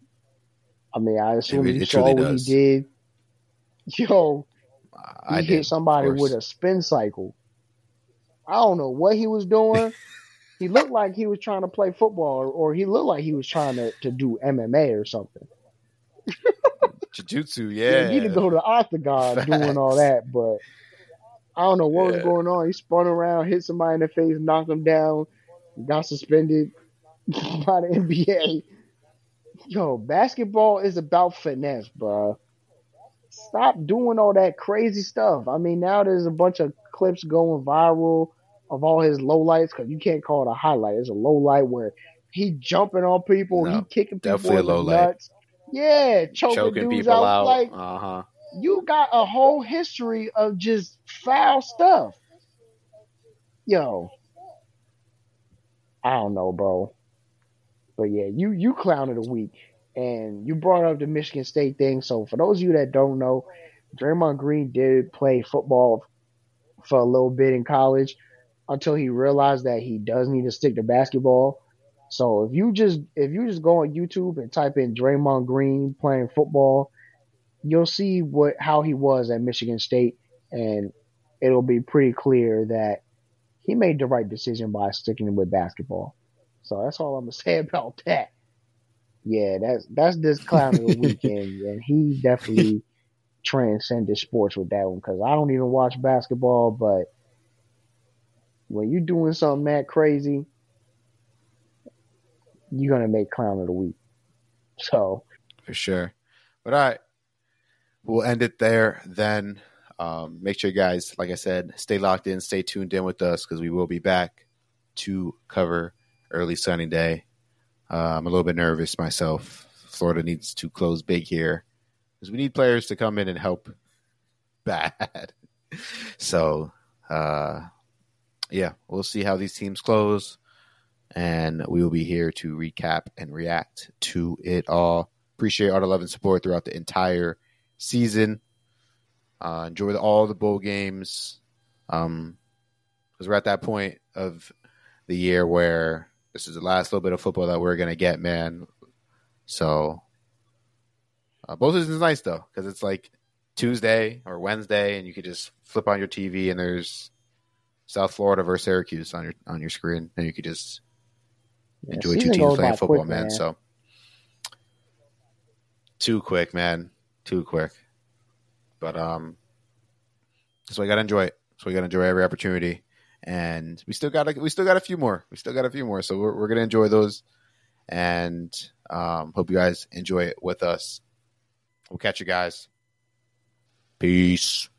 I mean, I assume It- you it saw what does. he did. Yo, he I hit did, somebody with a spin cycle. I don't know what he was doing. he looked like he was trying to play football, or, he looked like he was trying to, to do MMA or something. Jiu-jitsu, Yeah, yeah. he need to go to octagon doing all that, but I don't know what was going on. He spun around, hit somebody in the face, knocked him down, got suspended by the NBA. Yo, basketball is about finesse, bro. Stop doing all that crazy stuff. I mean, now there's a bunch of clips going viral of all his low lights because you can't call it a highlight. It's a low light where he jumping on people, No, he kicking people in the nuts. Yeah, choking, choking dudes people out. out. Like uh huh. you got a whole history of just foul stuff. Yo. I don't know, bro. But yeah, you you clown of the week. And you brought up the Michigan State thing. So for those of you that don't know, Draymond Green did play football for a little bit in college until he realized that he does need to stick to basketball. So if you just if you just go on YouTube and type in Draymond Green playing football, you'll see what how he was at Michigan State, and it'll be pretty clear that he made the right decision by sticking with basketball. So that's all I'm gonna say about that. Yeah, that's that's this clown of the weekend, and he definitely transcended sports with that one because I don't even watch basketball, but when you're doing something that crazy, you're gonna make clown of the week. So for sure. But all right, we'll end it there then. Um, make sure, you guys, like I said, stay locked in, stay tuned in with us because we will be back to cover early Signing Day. Uh, I'm a little bit nervous myself. Florida needs to close big here because we need players to come in and help bad. so, uh, yeah, we'll see how these teams close and we will be here to recap and react to it all. Appreciate all the love and support throughout the entire season. Uh, enjoy the, all the bowl games. Um, because we're at that point of the year where this is the last little bit of football that we're gonna get, man. So, uh, both is nice though, because it's like Tuesday or Wednesday, and you could just flip on your TV and there's South Florida versus Syracuse on your on your screen, and you could just yeah, enjoy two teams playing football, quick, man. So too quick, man. Too quick. But um so we gotta enjoy it. So we gotta enjoy every opportunity. And we still got a, we still got a few more. We still got a few more. So we're we're gonna enjoy those. And um hope you guys enjoy it with us. We'll catch you guys. Peace.